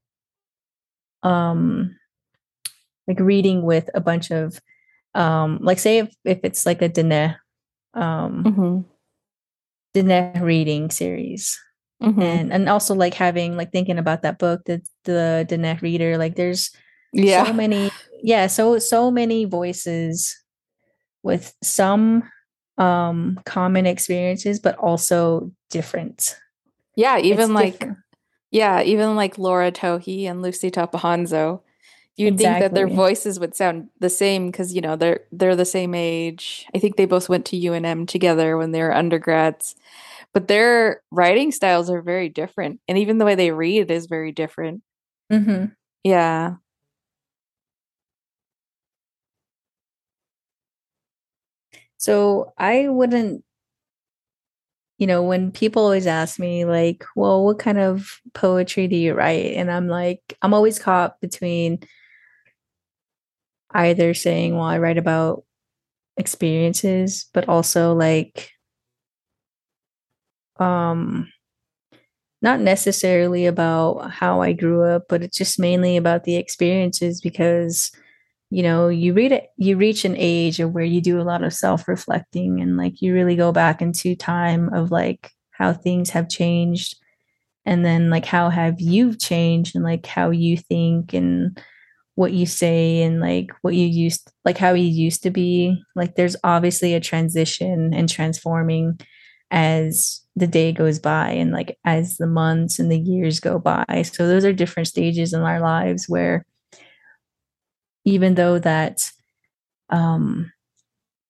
um like reading with a bunch of um like say if, if it's like a Dene um Mhm. Dene reading series Mhm. and and also like having like thinking about that book the the Dene reader like there's Yeah. so many yeah so so many voices with some um common experiences but also different yeah. Even It's like different. yeah, even like Laura Tohe and Luci Tapahonso. You'd think that their voices would sound the same because you know they're they're the same age. I think they both went to UNM together when they were undergrads, but their writing styles are very different, and even the way they read is very different. Mhm. Yeah. so i wouldn't you know when people always ask me like well what kind of poetry do you write and i'm like i'm always caught between either saying well i write about experiences but also like um not necessarily about how I grew up, but it's just mainly about the experiences because you know you read it you reach an age of where you do a lot of self-reflecting and like you really go back into time of like how things have changed and then like how have you changed and like how you think and what you say and like what you used like how you used to be. Like there's obviously a transition and transforming as the day goes by and like as the months and the years go by. So those are different stages in our lives where even though that um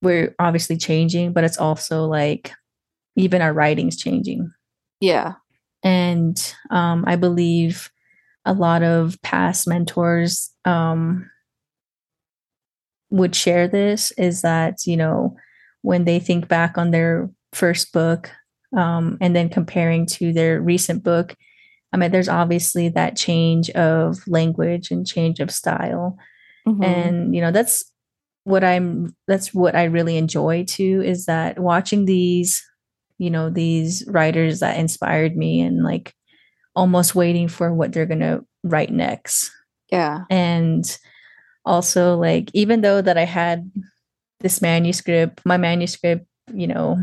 we're obviously changing but it's also like even our writing's changing. Yeah. and um i believe a lot of past mentors um would share this is that you know when they think back on their first book um, and then comparing to their recent book i mean there's obviously that change of language and change of style Mhm. and you know that's what i'm that's what i really enjoy too is that watching these you know these writers that inspired me and like almost waiting for what they're gonna write next. Yeah. and also like even though that i had this manuscript my manuscript you know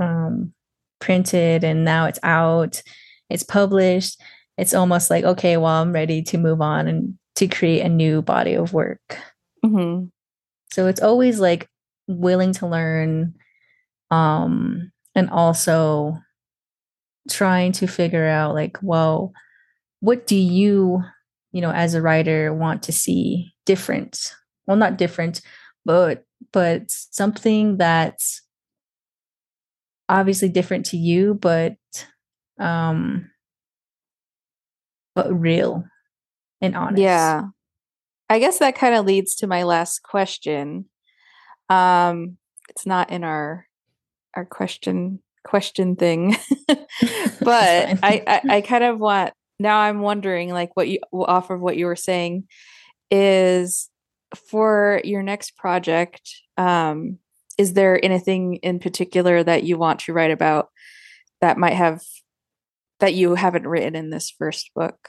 um printed and now it's out it's published it's almost like okay well i'm ready to move on and to create a new body of work. Hmm so it's always like willing to learn um and also trying to figure out like well what do you you know as a writer want to see different well not different but but something that's obviously different to you but um but real and honest Yeah. I guess that kind of leads to my last question. Um, it's not in our our question question thing, (laughs) (laughs) but. I, I (laughs) I kind of want now. I'm wondering, like, what you off of what you were saying is for your next project, um, is there anything in particular that you want to write about that might have that you haven't written in this first book?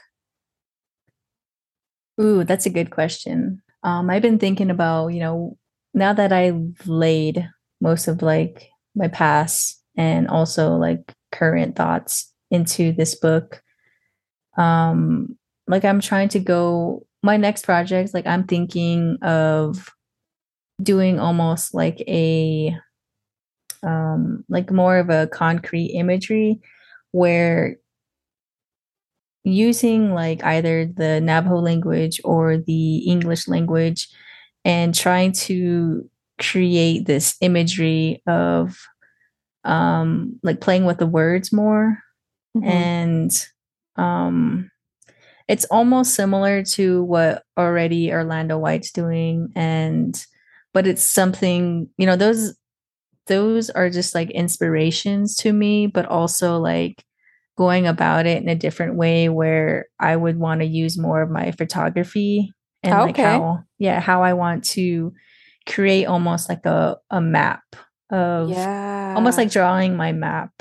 Ooh, that's a good question. Um, I've been thinking about, you know, now that I've laid most of like my past and also like current thoughts into this book, um, like I'm trying to go my next project, like I'm thinking of doing almost like a um like more of a concrete imagery where using like either the Navajo language or the English language and trying to create this imagery of um like playing with the words more mm-hmm. and um it's almost similar to what already Orlando White's doing and but it's something you know those those are just like inspirations to me but also like going about it in a different way where I would want to use more of my photography and okay. like how yeah how I want to create almost like a a map of yeah. almost like drawing my map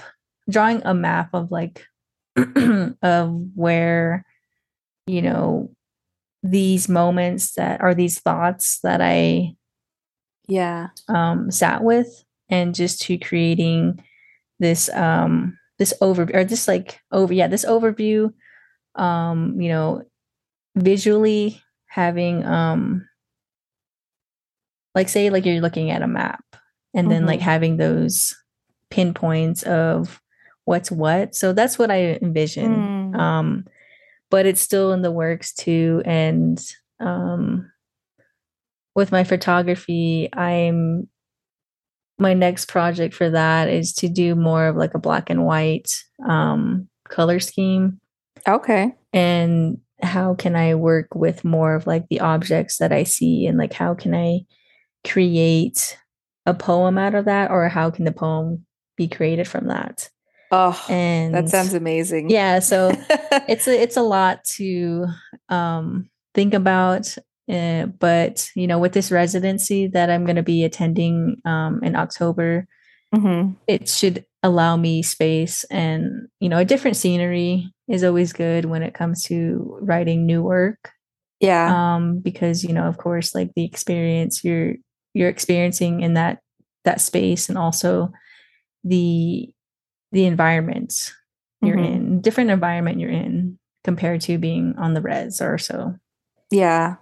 drawing a map of like (clears throat) of where you know these moments that are these thoughts that I yeah um sat with and just to creating this um this overview or this like over yeah this overview um you know visually having um like say like you're looking at a map and mm-hmm. then like mm-hmm. having those pinpoints of what's what so that's what i envision mm. um but it's still in the works too and um with my photography i'm my next project for that is to do more of like a black and white um, color scheme. Okay. And how can I work with more of like the objects that I see and like how can I create a poem out of that or how can the poem be created from that? Oh, and that sounds amazing. Yeah, so (laughs) it's a, it's a lot to um, think about uh, but you know, with this residency that I'm going to be attending um, in October, mm-hmm. it should allow me space and you know, a different scenery is always good when it comes to writing new work. Yeah. Um, because you know, of course, like the experience you're you're experiencing in that that space, and also the the environment you're mm-hmm. in, different environment you're in compared to being on the res or so. Yeah.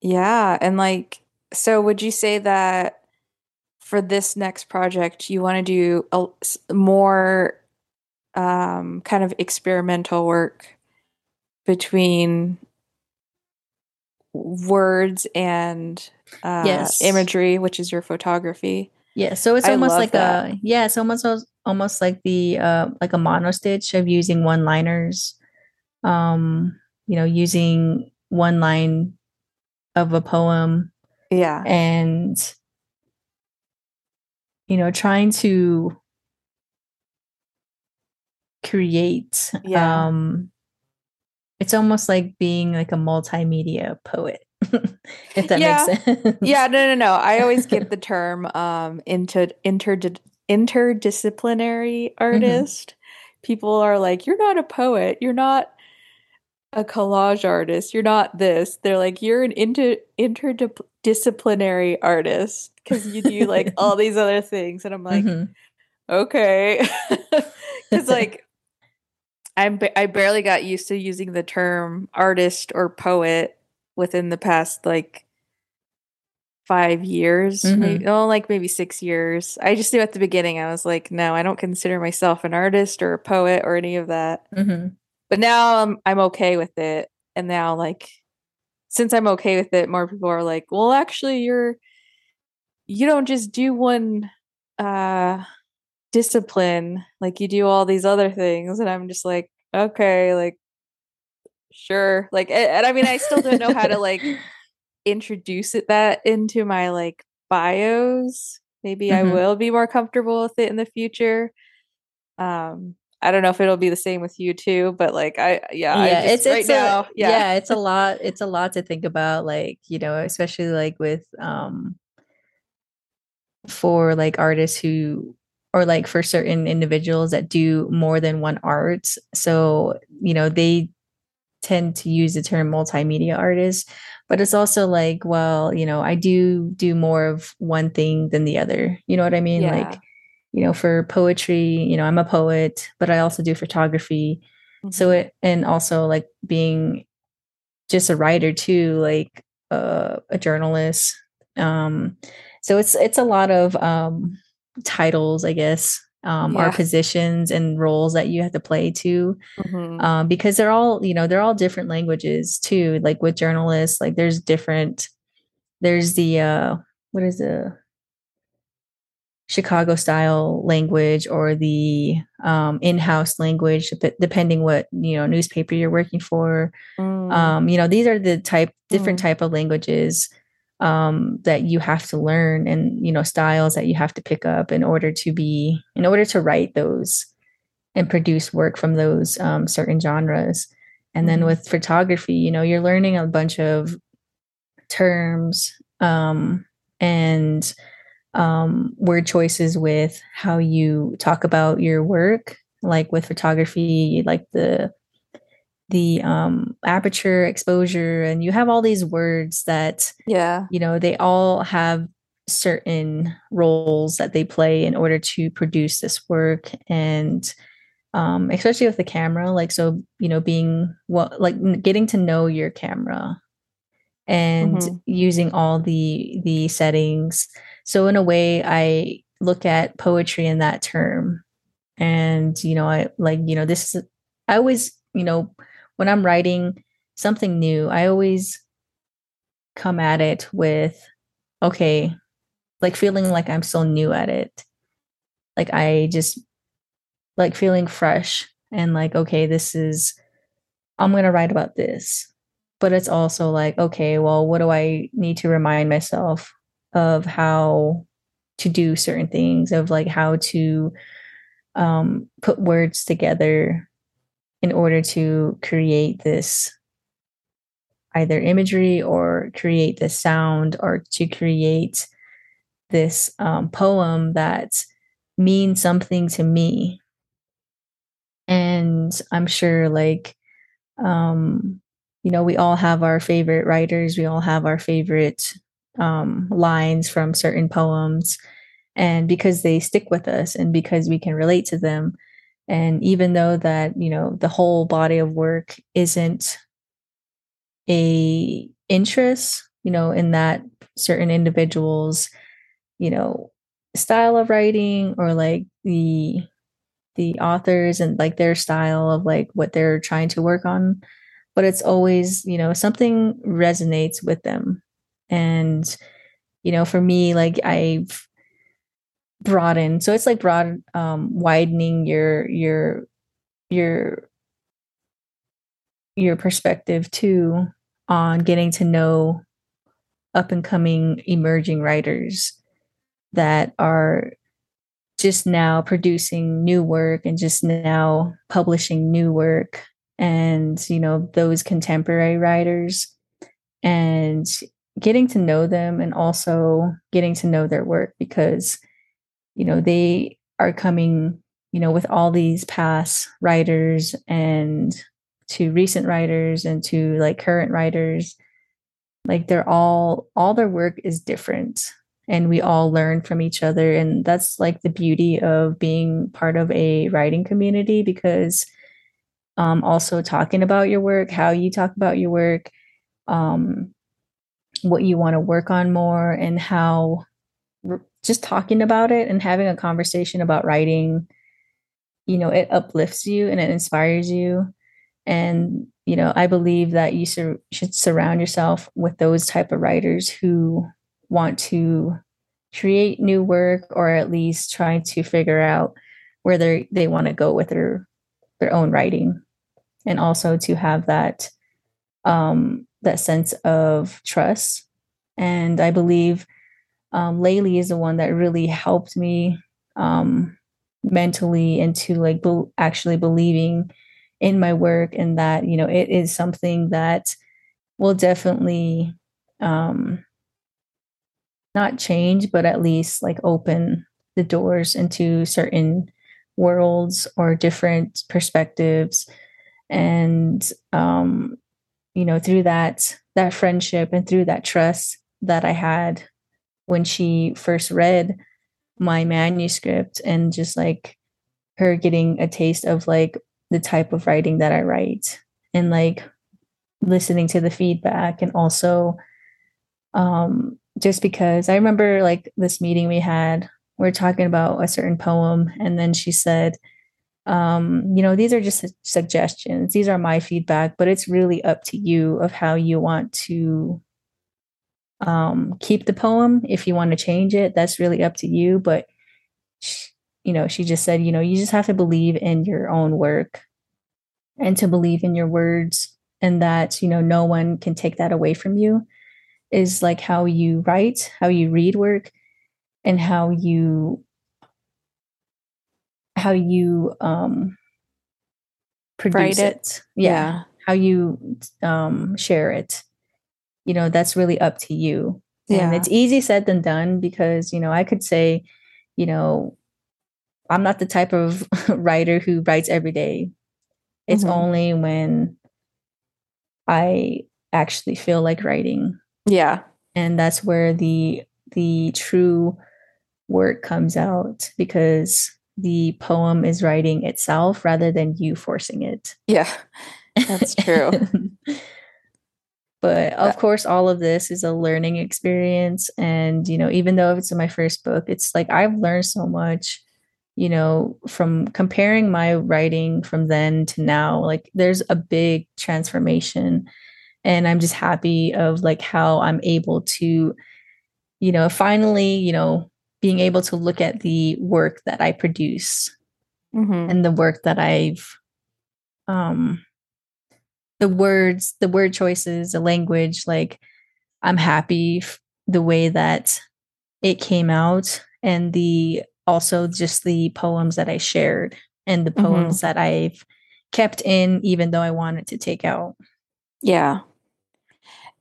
Yeah. And like, so would you say that for this next project, you want to do a, more um, kind of experimental work between words and uh, yes. imagery, which is your photography? Yeah. So it's almost like that. a, yeah, it's almost, almost like the, uh, like a monostich of using one liners, um, you know, using one line of a poem. Yeah. And, you know, trying to create, yeah. um, it's almost like being like a multimedia poet. (laughs) if that yeah. makes sense. Yeah, no, no, no. I always get (laughs) the term um into inter interdisciplinary mm-hmm. artist. Mm-hmm. People are like, "You're not a poet. You're not a collage artist. You're not this. They're like you're an inter interdisciplinary artist because you do like (laughs) all these other things, and I'm like, mm-hmm. okay, because like I'm I barely got used to using the term artist or poet within the past like five years, mm-hmm. maybe, oh, like maybe six years. I just knew at the beginning I was like, no, I don't consider myself an artist or a poet or any of that. Mm-hmm. But now I'm I'm okay with it. And now like since I'm okay with it, more people are like, "Well, actually you're you don't just do one uh discipline, like you do all these other things." And I'm just like, "Okay, like sure." Like and I mean, I still don't know how to like (laughs) introduce it that into my like bios. Maybe mm-hmm. I will be more comfortable with it in the future. Um I don't know if it'll be the same with you too, but like I yeah, yeah, I just, it's it's right a, yeah. yeah. it's a lot. It's a lot to think about. Like you know, especially like with um for like artists who or like for certain individuals that do more than one art. So you know they tend to use the term multimedia artist, but it's also like, well, you know, I do do more of one thing than the other. You know what I mean? Yeah. Like, you know, for poetry, you know, I'm a poet, but I also do photography. So Mhm. it and also like being just a writer too, like uh, a journalist. Um, so it's it's a lot of um, titles, I guess, um, Yeah. positions and roles that you have to play too Mhm. um, because they're all you know they're all different languages too like with journalists like there's different there's the uh what is the chicago style language or the um, in-house language depending what you know newspaper you're working for Mm. um, you know these are the type different Mm. type of languages um, that you have to learn and you know styles that you have to pick up in order to be in order to write those and produce work from those um, certain genres and then Mhm. with photography you know you're learning a bunch of terms um, and um, word choices with how you talk about your work like with photography like the the um, aperture exposure and you have all these words that yeah. you know they all have certain roles that they play in order to produce this work and um especially with the camera like so you know being what like getting to know your camera and Mhm. using all the the settings so in a way i look at poetry in that term and you know i like you know this is i always you know when i'm writing something new i always come at it with okay like feeling like i'm still new at it. Like i just like feeling fresh and like okay this is i'm going to write about this. But it's also like okay well what do i need to remind myself of how to do certain things of like how to um, put words together in order to create this either imagery or create this sound or to create this um, poem that means something to me. And i'm sure like um you know we all have our favorite writers. We all have our favorite um lines from certain poems. And because they stick with us and because we can relate to them and even though that you know the whole body of work isn't a interest you know in that certain individuals you know style of writing or like the the authors and like their style of like what they're trying to work on but it's always you know something resonates with them. And you know for me like i've broadened so it's like broad um widening your your your your perspective too on getting to know up and coming emerging writers that are just now producing new work and just now publishing new work and you know those contemporary writers and getting to know them and also getting to know their work because you know they are coming you know with all these past writers and to recent writers and to like current writers. Like they're all all their work is different and we all learn from each other and that's like the beauty of being part of a writing community because um also talking about your work how you talk about your work um what you want to work on more and how just talking about it and having a conversation about writing you know it uplifts you and it inspires you. And you know i believe that you sur- should surround yourself with those type of writers who want to create new work or at least try to figure out where they they want to go with their their own writing. And also to have that um that sense of trust. And i believe um, Layli is the one that really helped me um, mentally into like be- actually believing in my work and that you know it is something that will definitely um not change but at least like open the doors into certain worlds or different perspectives. And um you know through that that friendship and through that trust that i had when she first read my manuscript and just like her getting a taste of like the type of writing that i write and like listening to the feedback and also um just because i remember like this meeting we had we are talking about a certain poem and then she said um, you know, these are just suggestions. These are my feedback, but it's really up to you of how you want to um, keep the poem. If you want to change it, that's really up to you. But, she, you know, she just said, you know, you just have to believe in your own work and to believe in your words and that, you know, no one can take that away from you is like how you write, how you read work, and how you how you um produce it. it. Yeah. yeah. How you um share it. You know, that's really up to you. Yeah. And it's easy said than done because, you know, I could say, you know, I'm not the type of (laughs) writer who writes every day. It's mm-hmm. only when I actually feel like writing. Yeah. And that's where the the true work comes out because the poem is writing itself rather than you forcing it. Yeah, that's true. (laughs) but of course, all of this is a learning experience. And, you know, even though it's in my first book, it's like I've learned so much, you know, from comparing my writing from then to now. Like, there's a big transformation. And I'm just happy of like how I'm able to, you know, finally, you know, being able to look at the work that I produce mm-hmm. and the work that I've um the words, the word choices, the language, like I'm happy f- the way that it came out and the also just the poems that I shared and the mm-hmm. poems mm-hmm. that I've kept in even though I wanted to take out. Yeah.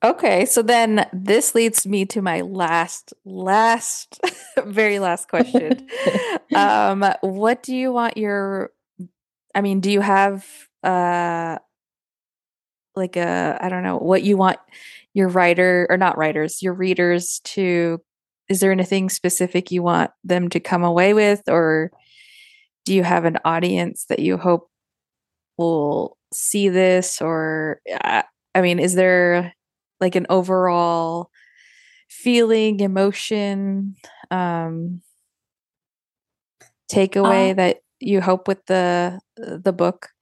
Okay, so then this leads me to my last, last, (laughs) very last question. (laughs) um, what do you want your? I mean, do you have uh, like a I don't know what you want your writer or not writers, your readers to? Is there anything specific you want them to come away with, or do you have an audience that you hope will see this? Or uh, I mean, is there like an overall feeling, emotion, um, takeaway uh, that you hope with the the book?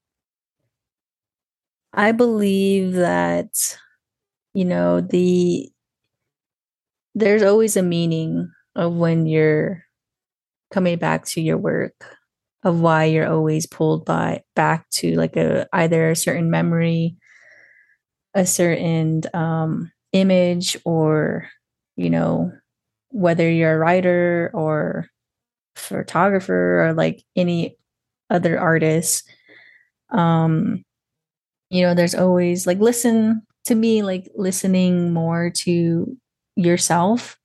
I believe that you know the there's always a meaning of when you're coming back to your work of why you're always pulled by back to like a either a certain memory a certain um, image or you know whether you're a writer or photographer or like any other artist. Um you know there's always like listen to me like listening more to yourself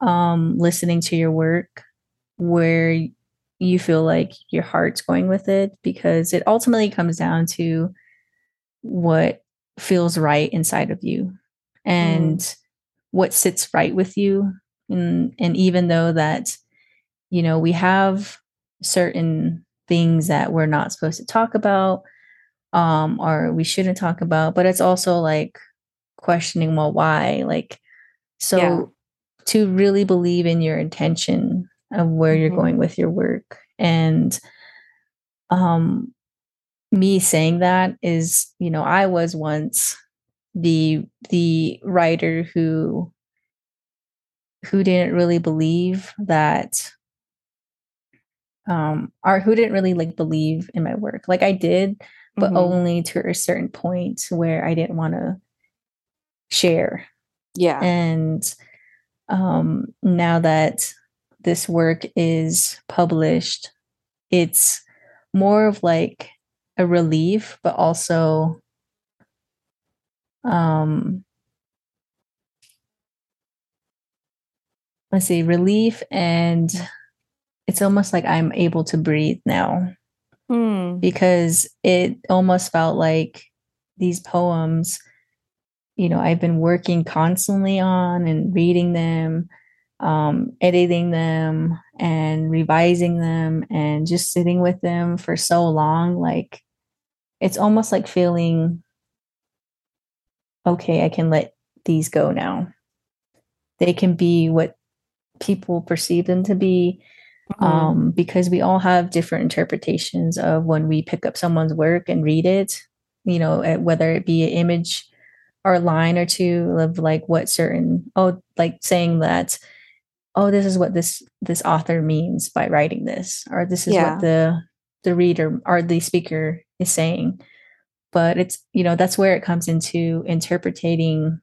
um listening to your work where you feel like your heart's going with it because it ultimately comes down to what feels right inside of you and mm. what sits right with you and and even though that you know we have certain things that we're not supposed to talk about um or we shouldn't talk about but it's also like questioning well why like so yeah. to really believe in your intention of where mm-hmm. you're going with your work and um me saying that is, you know, I was once the the writer who who didn't really believe that um or who didn't really like believe in my work. Like I did, but mm-hmm. only to a certain point where I didn't want to share. Yeah. And um now that this work is published it's more of like a relief, but also um let's see, relief and it's almost like I'm able to breathe now. Hmm. Because it almost felt like these poems, you know, I've been working constantly on and reading them, um, editing them and revising them and just sitting with them for so long. Like it's almost like feeling okay, I can let these go now. They can be what people perceive them to be mm-hmm. um, because we all have different interpretations of when we pick up someone's work and read it you know whether it be an image or a line or two of like what certain oh like saying that oh this is what this this author means by writing this or this is yeah. what the the reader or the speaker is saying but it's you know that's where it comes into interpreting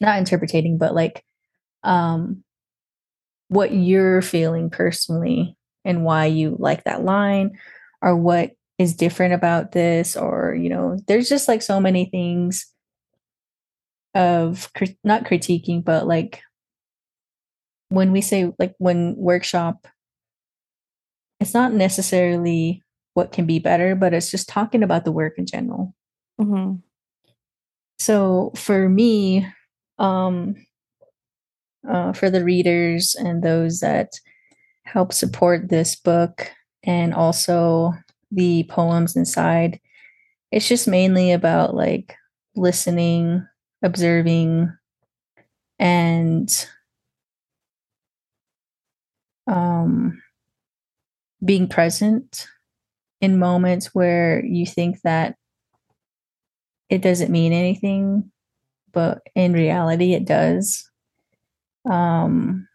not interpreting but like um what you're feeling personally and why you like that line or what is different about this or you know there's just like so many things of not critiquing but like when we say like when workshop it's not necessarily what can be better but it's just talking about the work in general mm-hmm. so for me um uh, for the readers and those that help support this book and also the poems inside. It's just mainly about like listening, observing, and um, being present in moments where you think that it doesn't mean anything, but in reality, it does um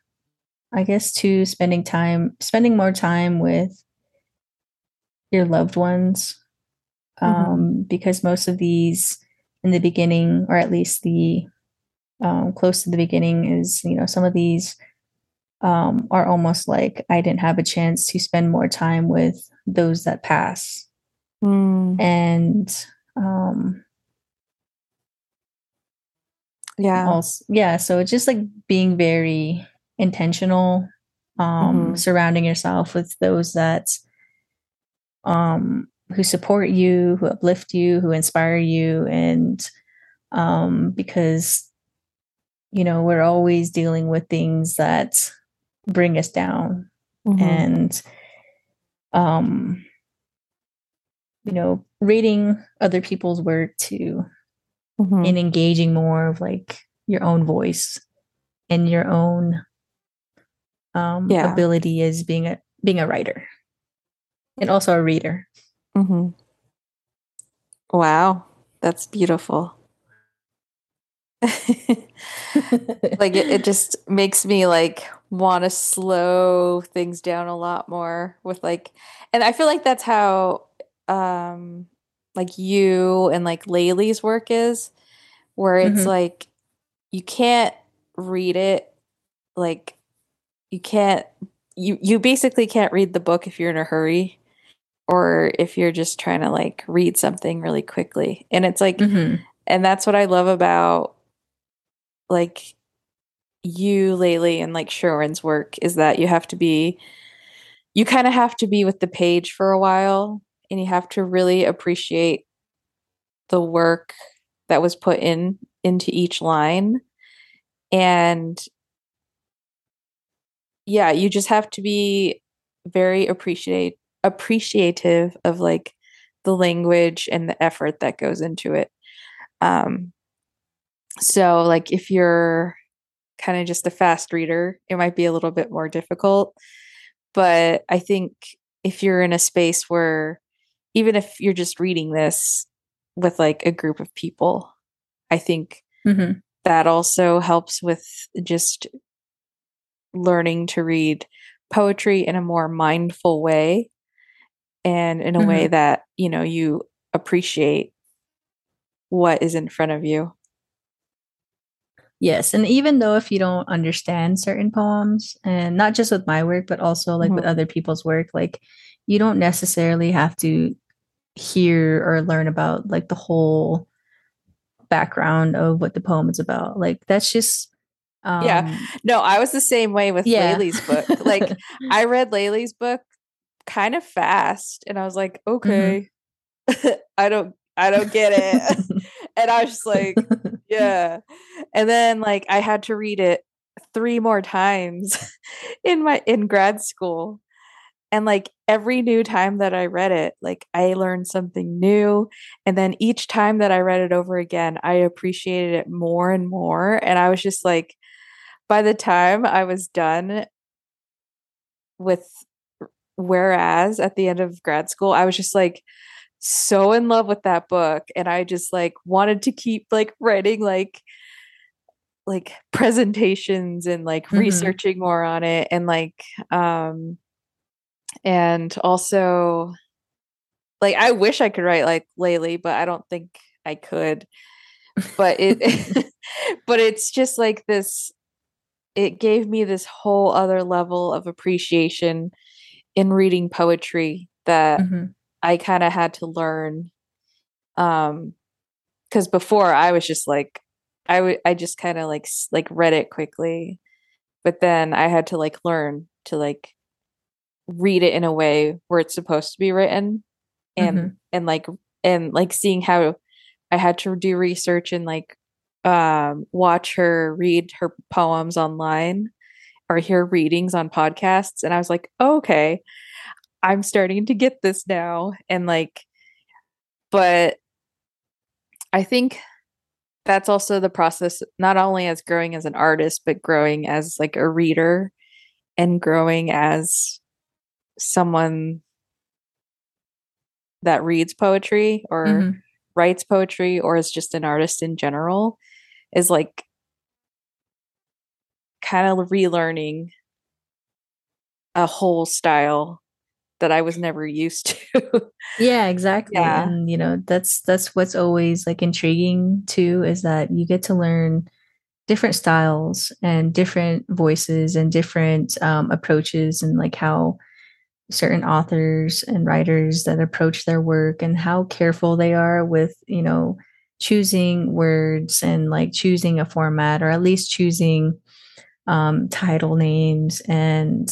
i guess to spending time spending more time with your loved ones um mm-hmm. because most of these in the beginning or at least the um, close to the beginning is you know some of these um, are almost like i didn't have a chance to spend more time with those that pass mm. and um, yeah also, yeah so it's just like being very intentional um mm-hmm. surrounding yourself with those that um who support you who uplift you who inspire you and um because you know we're always dealing with things that bring us down mm-hmm. and um you know reading other people's work to mm-hmm. in engaging more of like your own voice and your own um, yeah. ability as being a being a writer and also a reader. Mm-hmm. Wow, that's beautiful. (laughs) like it, it just makes me like want to slow things down a lot more with like and i feel like that's how um like you and like Layli's work is, where it's mm-hmm. like you can't read it like you can't you you basically can't read the book if you're in a hurry or if you're just trying to like read something really quickly. And it's like mm-hmm. and that's what I love about like you Layli and like Sherwin's work is that you have to be you kind of have to be with the page for a while and you have to really appreciate the work that was put in into each line. And yeah you just have to be very appreciate appreciative of like the language and the effort that goes into it. Um so like if you're kind of just a fast reader it might be a little bit more difficult. But i think if you're in a space where even if you're just reading this with like a group of people. I think mm-hmm. that also helps with just learning to read poetry in a more mindful way and in a mm-hmm. way that, you know, you appreciate what is in front of you. Yes. And even though if you don't understand certain poems, and not just with my work, but also like mm-hmm. with other people's work, like you don't necessarily have to hear or learn about like the whole background of what the poem is about. Like that's just um, yeah. No, I was the same way with yeah. Book. Like (laughs) I read Layli's book kind of fast and I was like, mm-hmm. okay, mm-hmm. (laughs) I don't I don't get it. (laughs) and I was just like, yeah. And then like I had to read it three more times in my in grad school and like every new time that i read it like i learned something new and then each time that i read it over again i appreciated it more and more and i was just like by the time i was done with whereas at the end of grad school i was just like so in love with that book and i just like wanted to keep like writing like like presentations and like mm-hmm. researching more on it and like um and also like I wish I could write like Layli, but I don't think I could. But it (laughs) (laughs) but it's just like this it gave me this whole other level of appreciation in reading poetry that mm-hmm. I kind of had to learn um cuz before I was just like I would I just kind of like like read it quickly but then I had to like learn to like read it in a way where it's supposed to be written and mm-hmm. and like and like seeing how I had to do research and like um watch her read her poems online or hear readings on podcasts and I was like, oh, "Okay, I'm starting to get this now." And like but I think that's also the process not only as growing as an artist but growing as like a reader and growing as someone that reads poetry or mm-hmm. writes poetry or is just an artist in general is like kind of relearning a whole style that I was never used to. (laughs) yeah, exactly. Yeah. And you know, that's that's what's always like intriguing too is that you get to learn different styles and different voices and different um, approaches and like how certain authors and writers that approach their work and how careful they are with you know choosing words and like choosing a format or at least choosing um, title names. And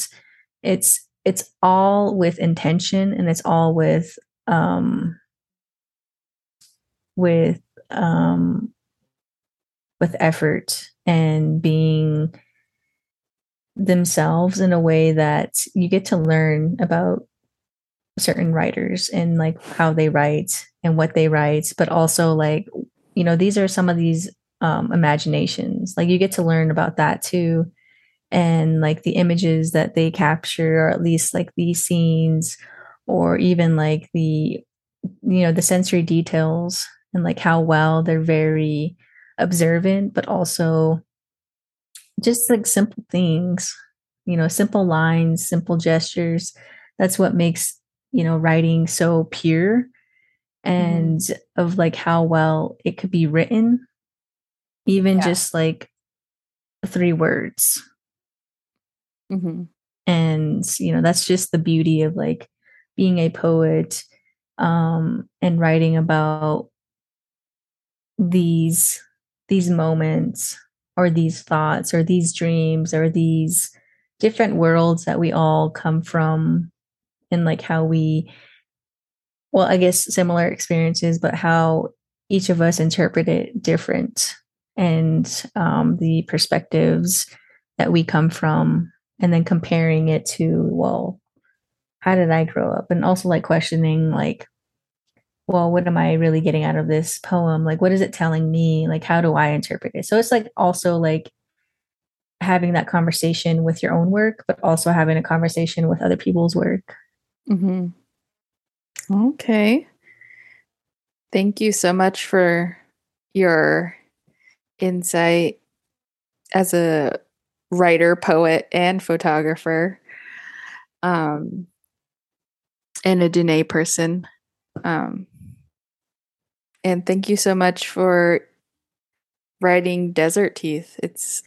it's it's all with intention and it's all with um with um with effort and being themselves in a way that you get to learn about certain writers and like how they write and what they write but also like you know these are some of these um imaginations. Like you get to learn about that too. And like the images that they capture or at least like these scenes or even like the you know the sensory details and like how well they're very observant but also just like simple things, you know, simple lines, simple gestures. That's what makes, you know, writing so pure and mm-hmm. of like how well it could be written, even yeah. just like three words. Mm-hmm. And, you know, that's just the beauty of like being a poet um, and writing about these these moments or these thoughts or these dreams or these different worlds that we all come from and like how we well i guess similar experiences but how each of us interpret it different and um, the perspectives that we come from and then comparing it to well how did i grow up? And also like questioning like well, what am I really getting out of this poem? Like, what is it telling me? Like, how do I interpret it? So it's like also like having that conversation with your own work, but also having a conversation with other people's work. Mm-hmm. Okay. Thank you so much for your insight as a writer, poet, and photographer, um, and a Dene person. Um, and thank you so much for writing Desert Teeth. It's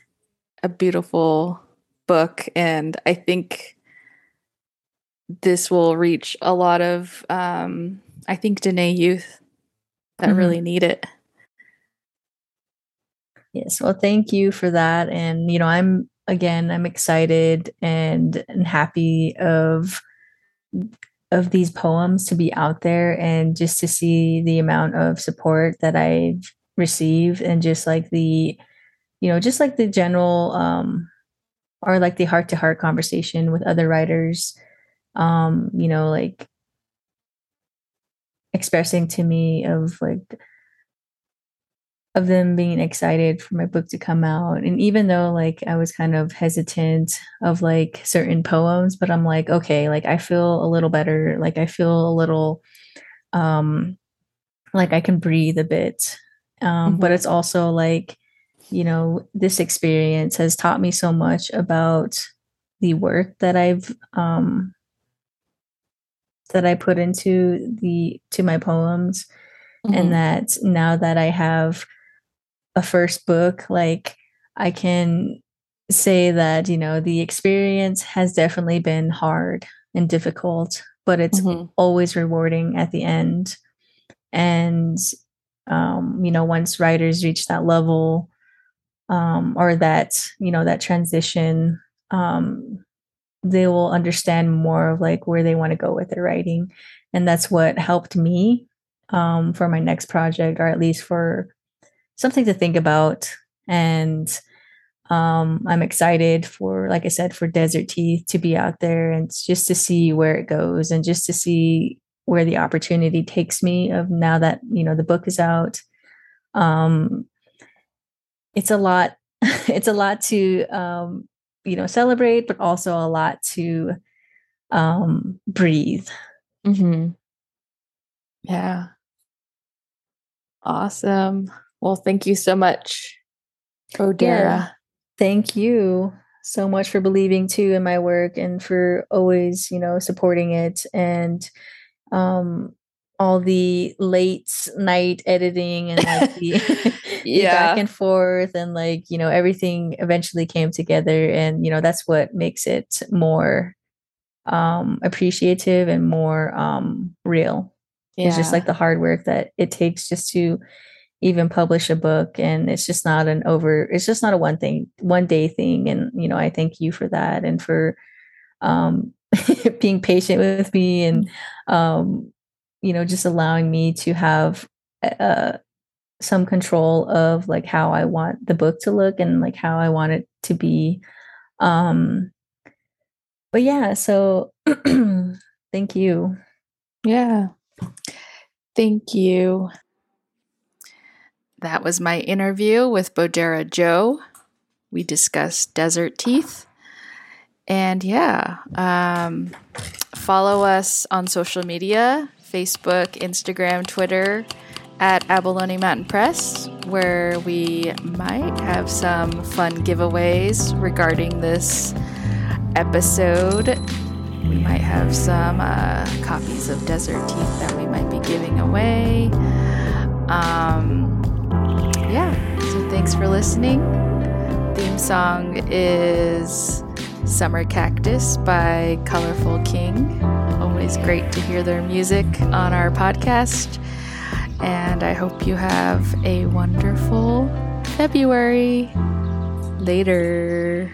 a beautiful book. And I think this will reach a lot of, um, I think, Dene youth that mm-hmm. really need it. Yes. Well, thank you for that. And, you know, I'm, again, I'm excited and, and happy of, of these poems to be out there and just to see the amount of support that I've received and just like the, you know, just like the general, um, or like the heart to heart conversation with other writers um you know like expressing to me of like of them being excited for my book to come out and even though like i was kind of hesitant of like certain poems but i'm like okay like i feel a little better like i feel a little um like i can breathe a bit um mm-hmm. but it's also like you know, this experience has taught me so much about the work that I've um that I put into the to my poems mm-hmm. and that now that I have a first book like I can say that you know the experience has definitely been hard and difficult but it's mm-hmm. always rewarding at the end and um you know once writers reach that level um, or that you know that transition um, they will understand more of like where they want to go with their writing and that's what helped me um, for my next project or at least for something to think about. And um, i'm excited for like i said for desert teeth to be out there and just to see where it goes and just to see where the opportunity takes me of now that you know the book is out. Um, it's a lot (laughs) it's a lot to um, you know celebrate but also a lot to um, breathe. Mm-hmm. yeah. Awesome well thank you so much odara yeah. thank you so much for believing too in my work and for always you know supporting it and um all the late night editing and like (laughs) the, (laughs) yeah. back and forth and like you know everything eventually came together and you know that's what makes it more um appreciative and more um real yeah. it's just like the hard work that it takes just to even publish a book and it's just not an over it's just not a one thing one day thing. And you know i thank you for that and for um (laughs) being patient with me and mm. um you know just allowing me to have uh, some control of like how i want the book to look and like how i want it to be. Um but yeah so (clears throat) thank you. Yeah. Thank you that was my interview with bodera joe we discussed desert teeth and yeah um, follow us on social media Facebook, Instagram, Twitter at Abalone Mountain Press, where we might have some fun giveaways regarding this episode. We might have some uh, copies of Desert Teeth that we might be giving away. Um, yeah, so thanks for listening. Theme song is Summer Cactus by Colorful King always great to hear their music on our podcast. And I hope you have a wonderful February. Later.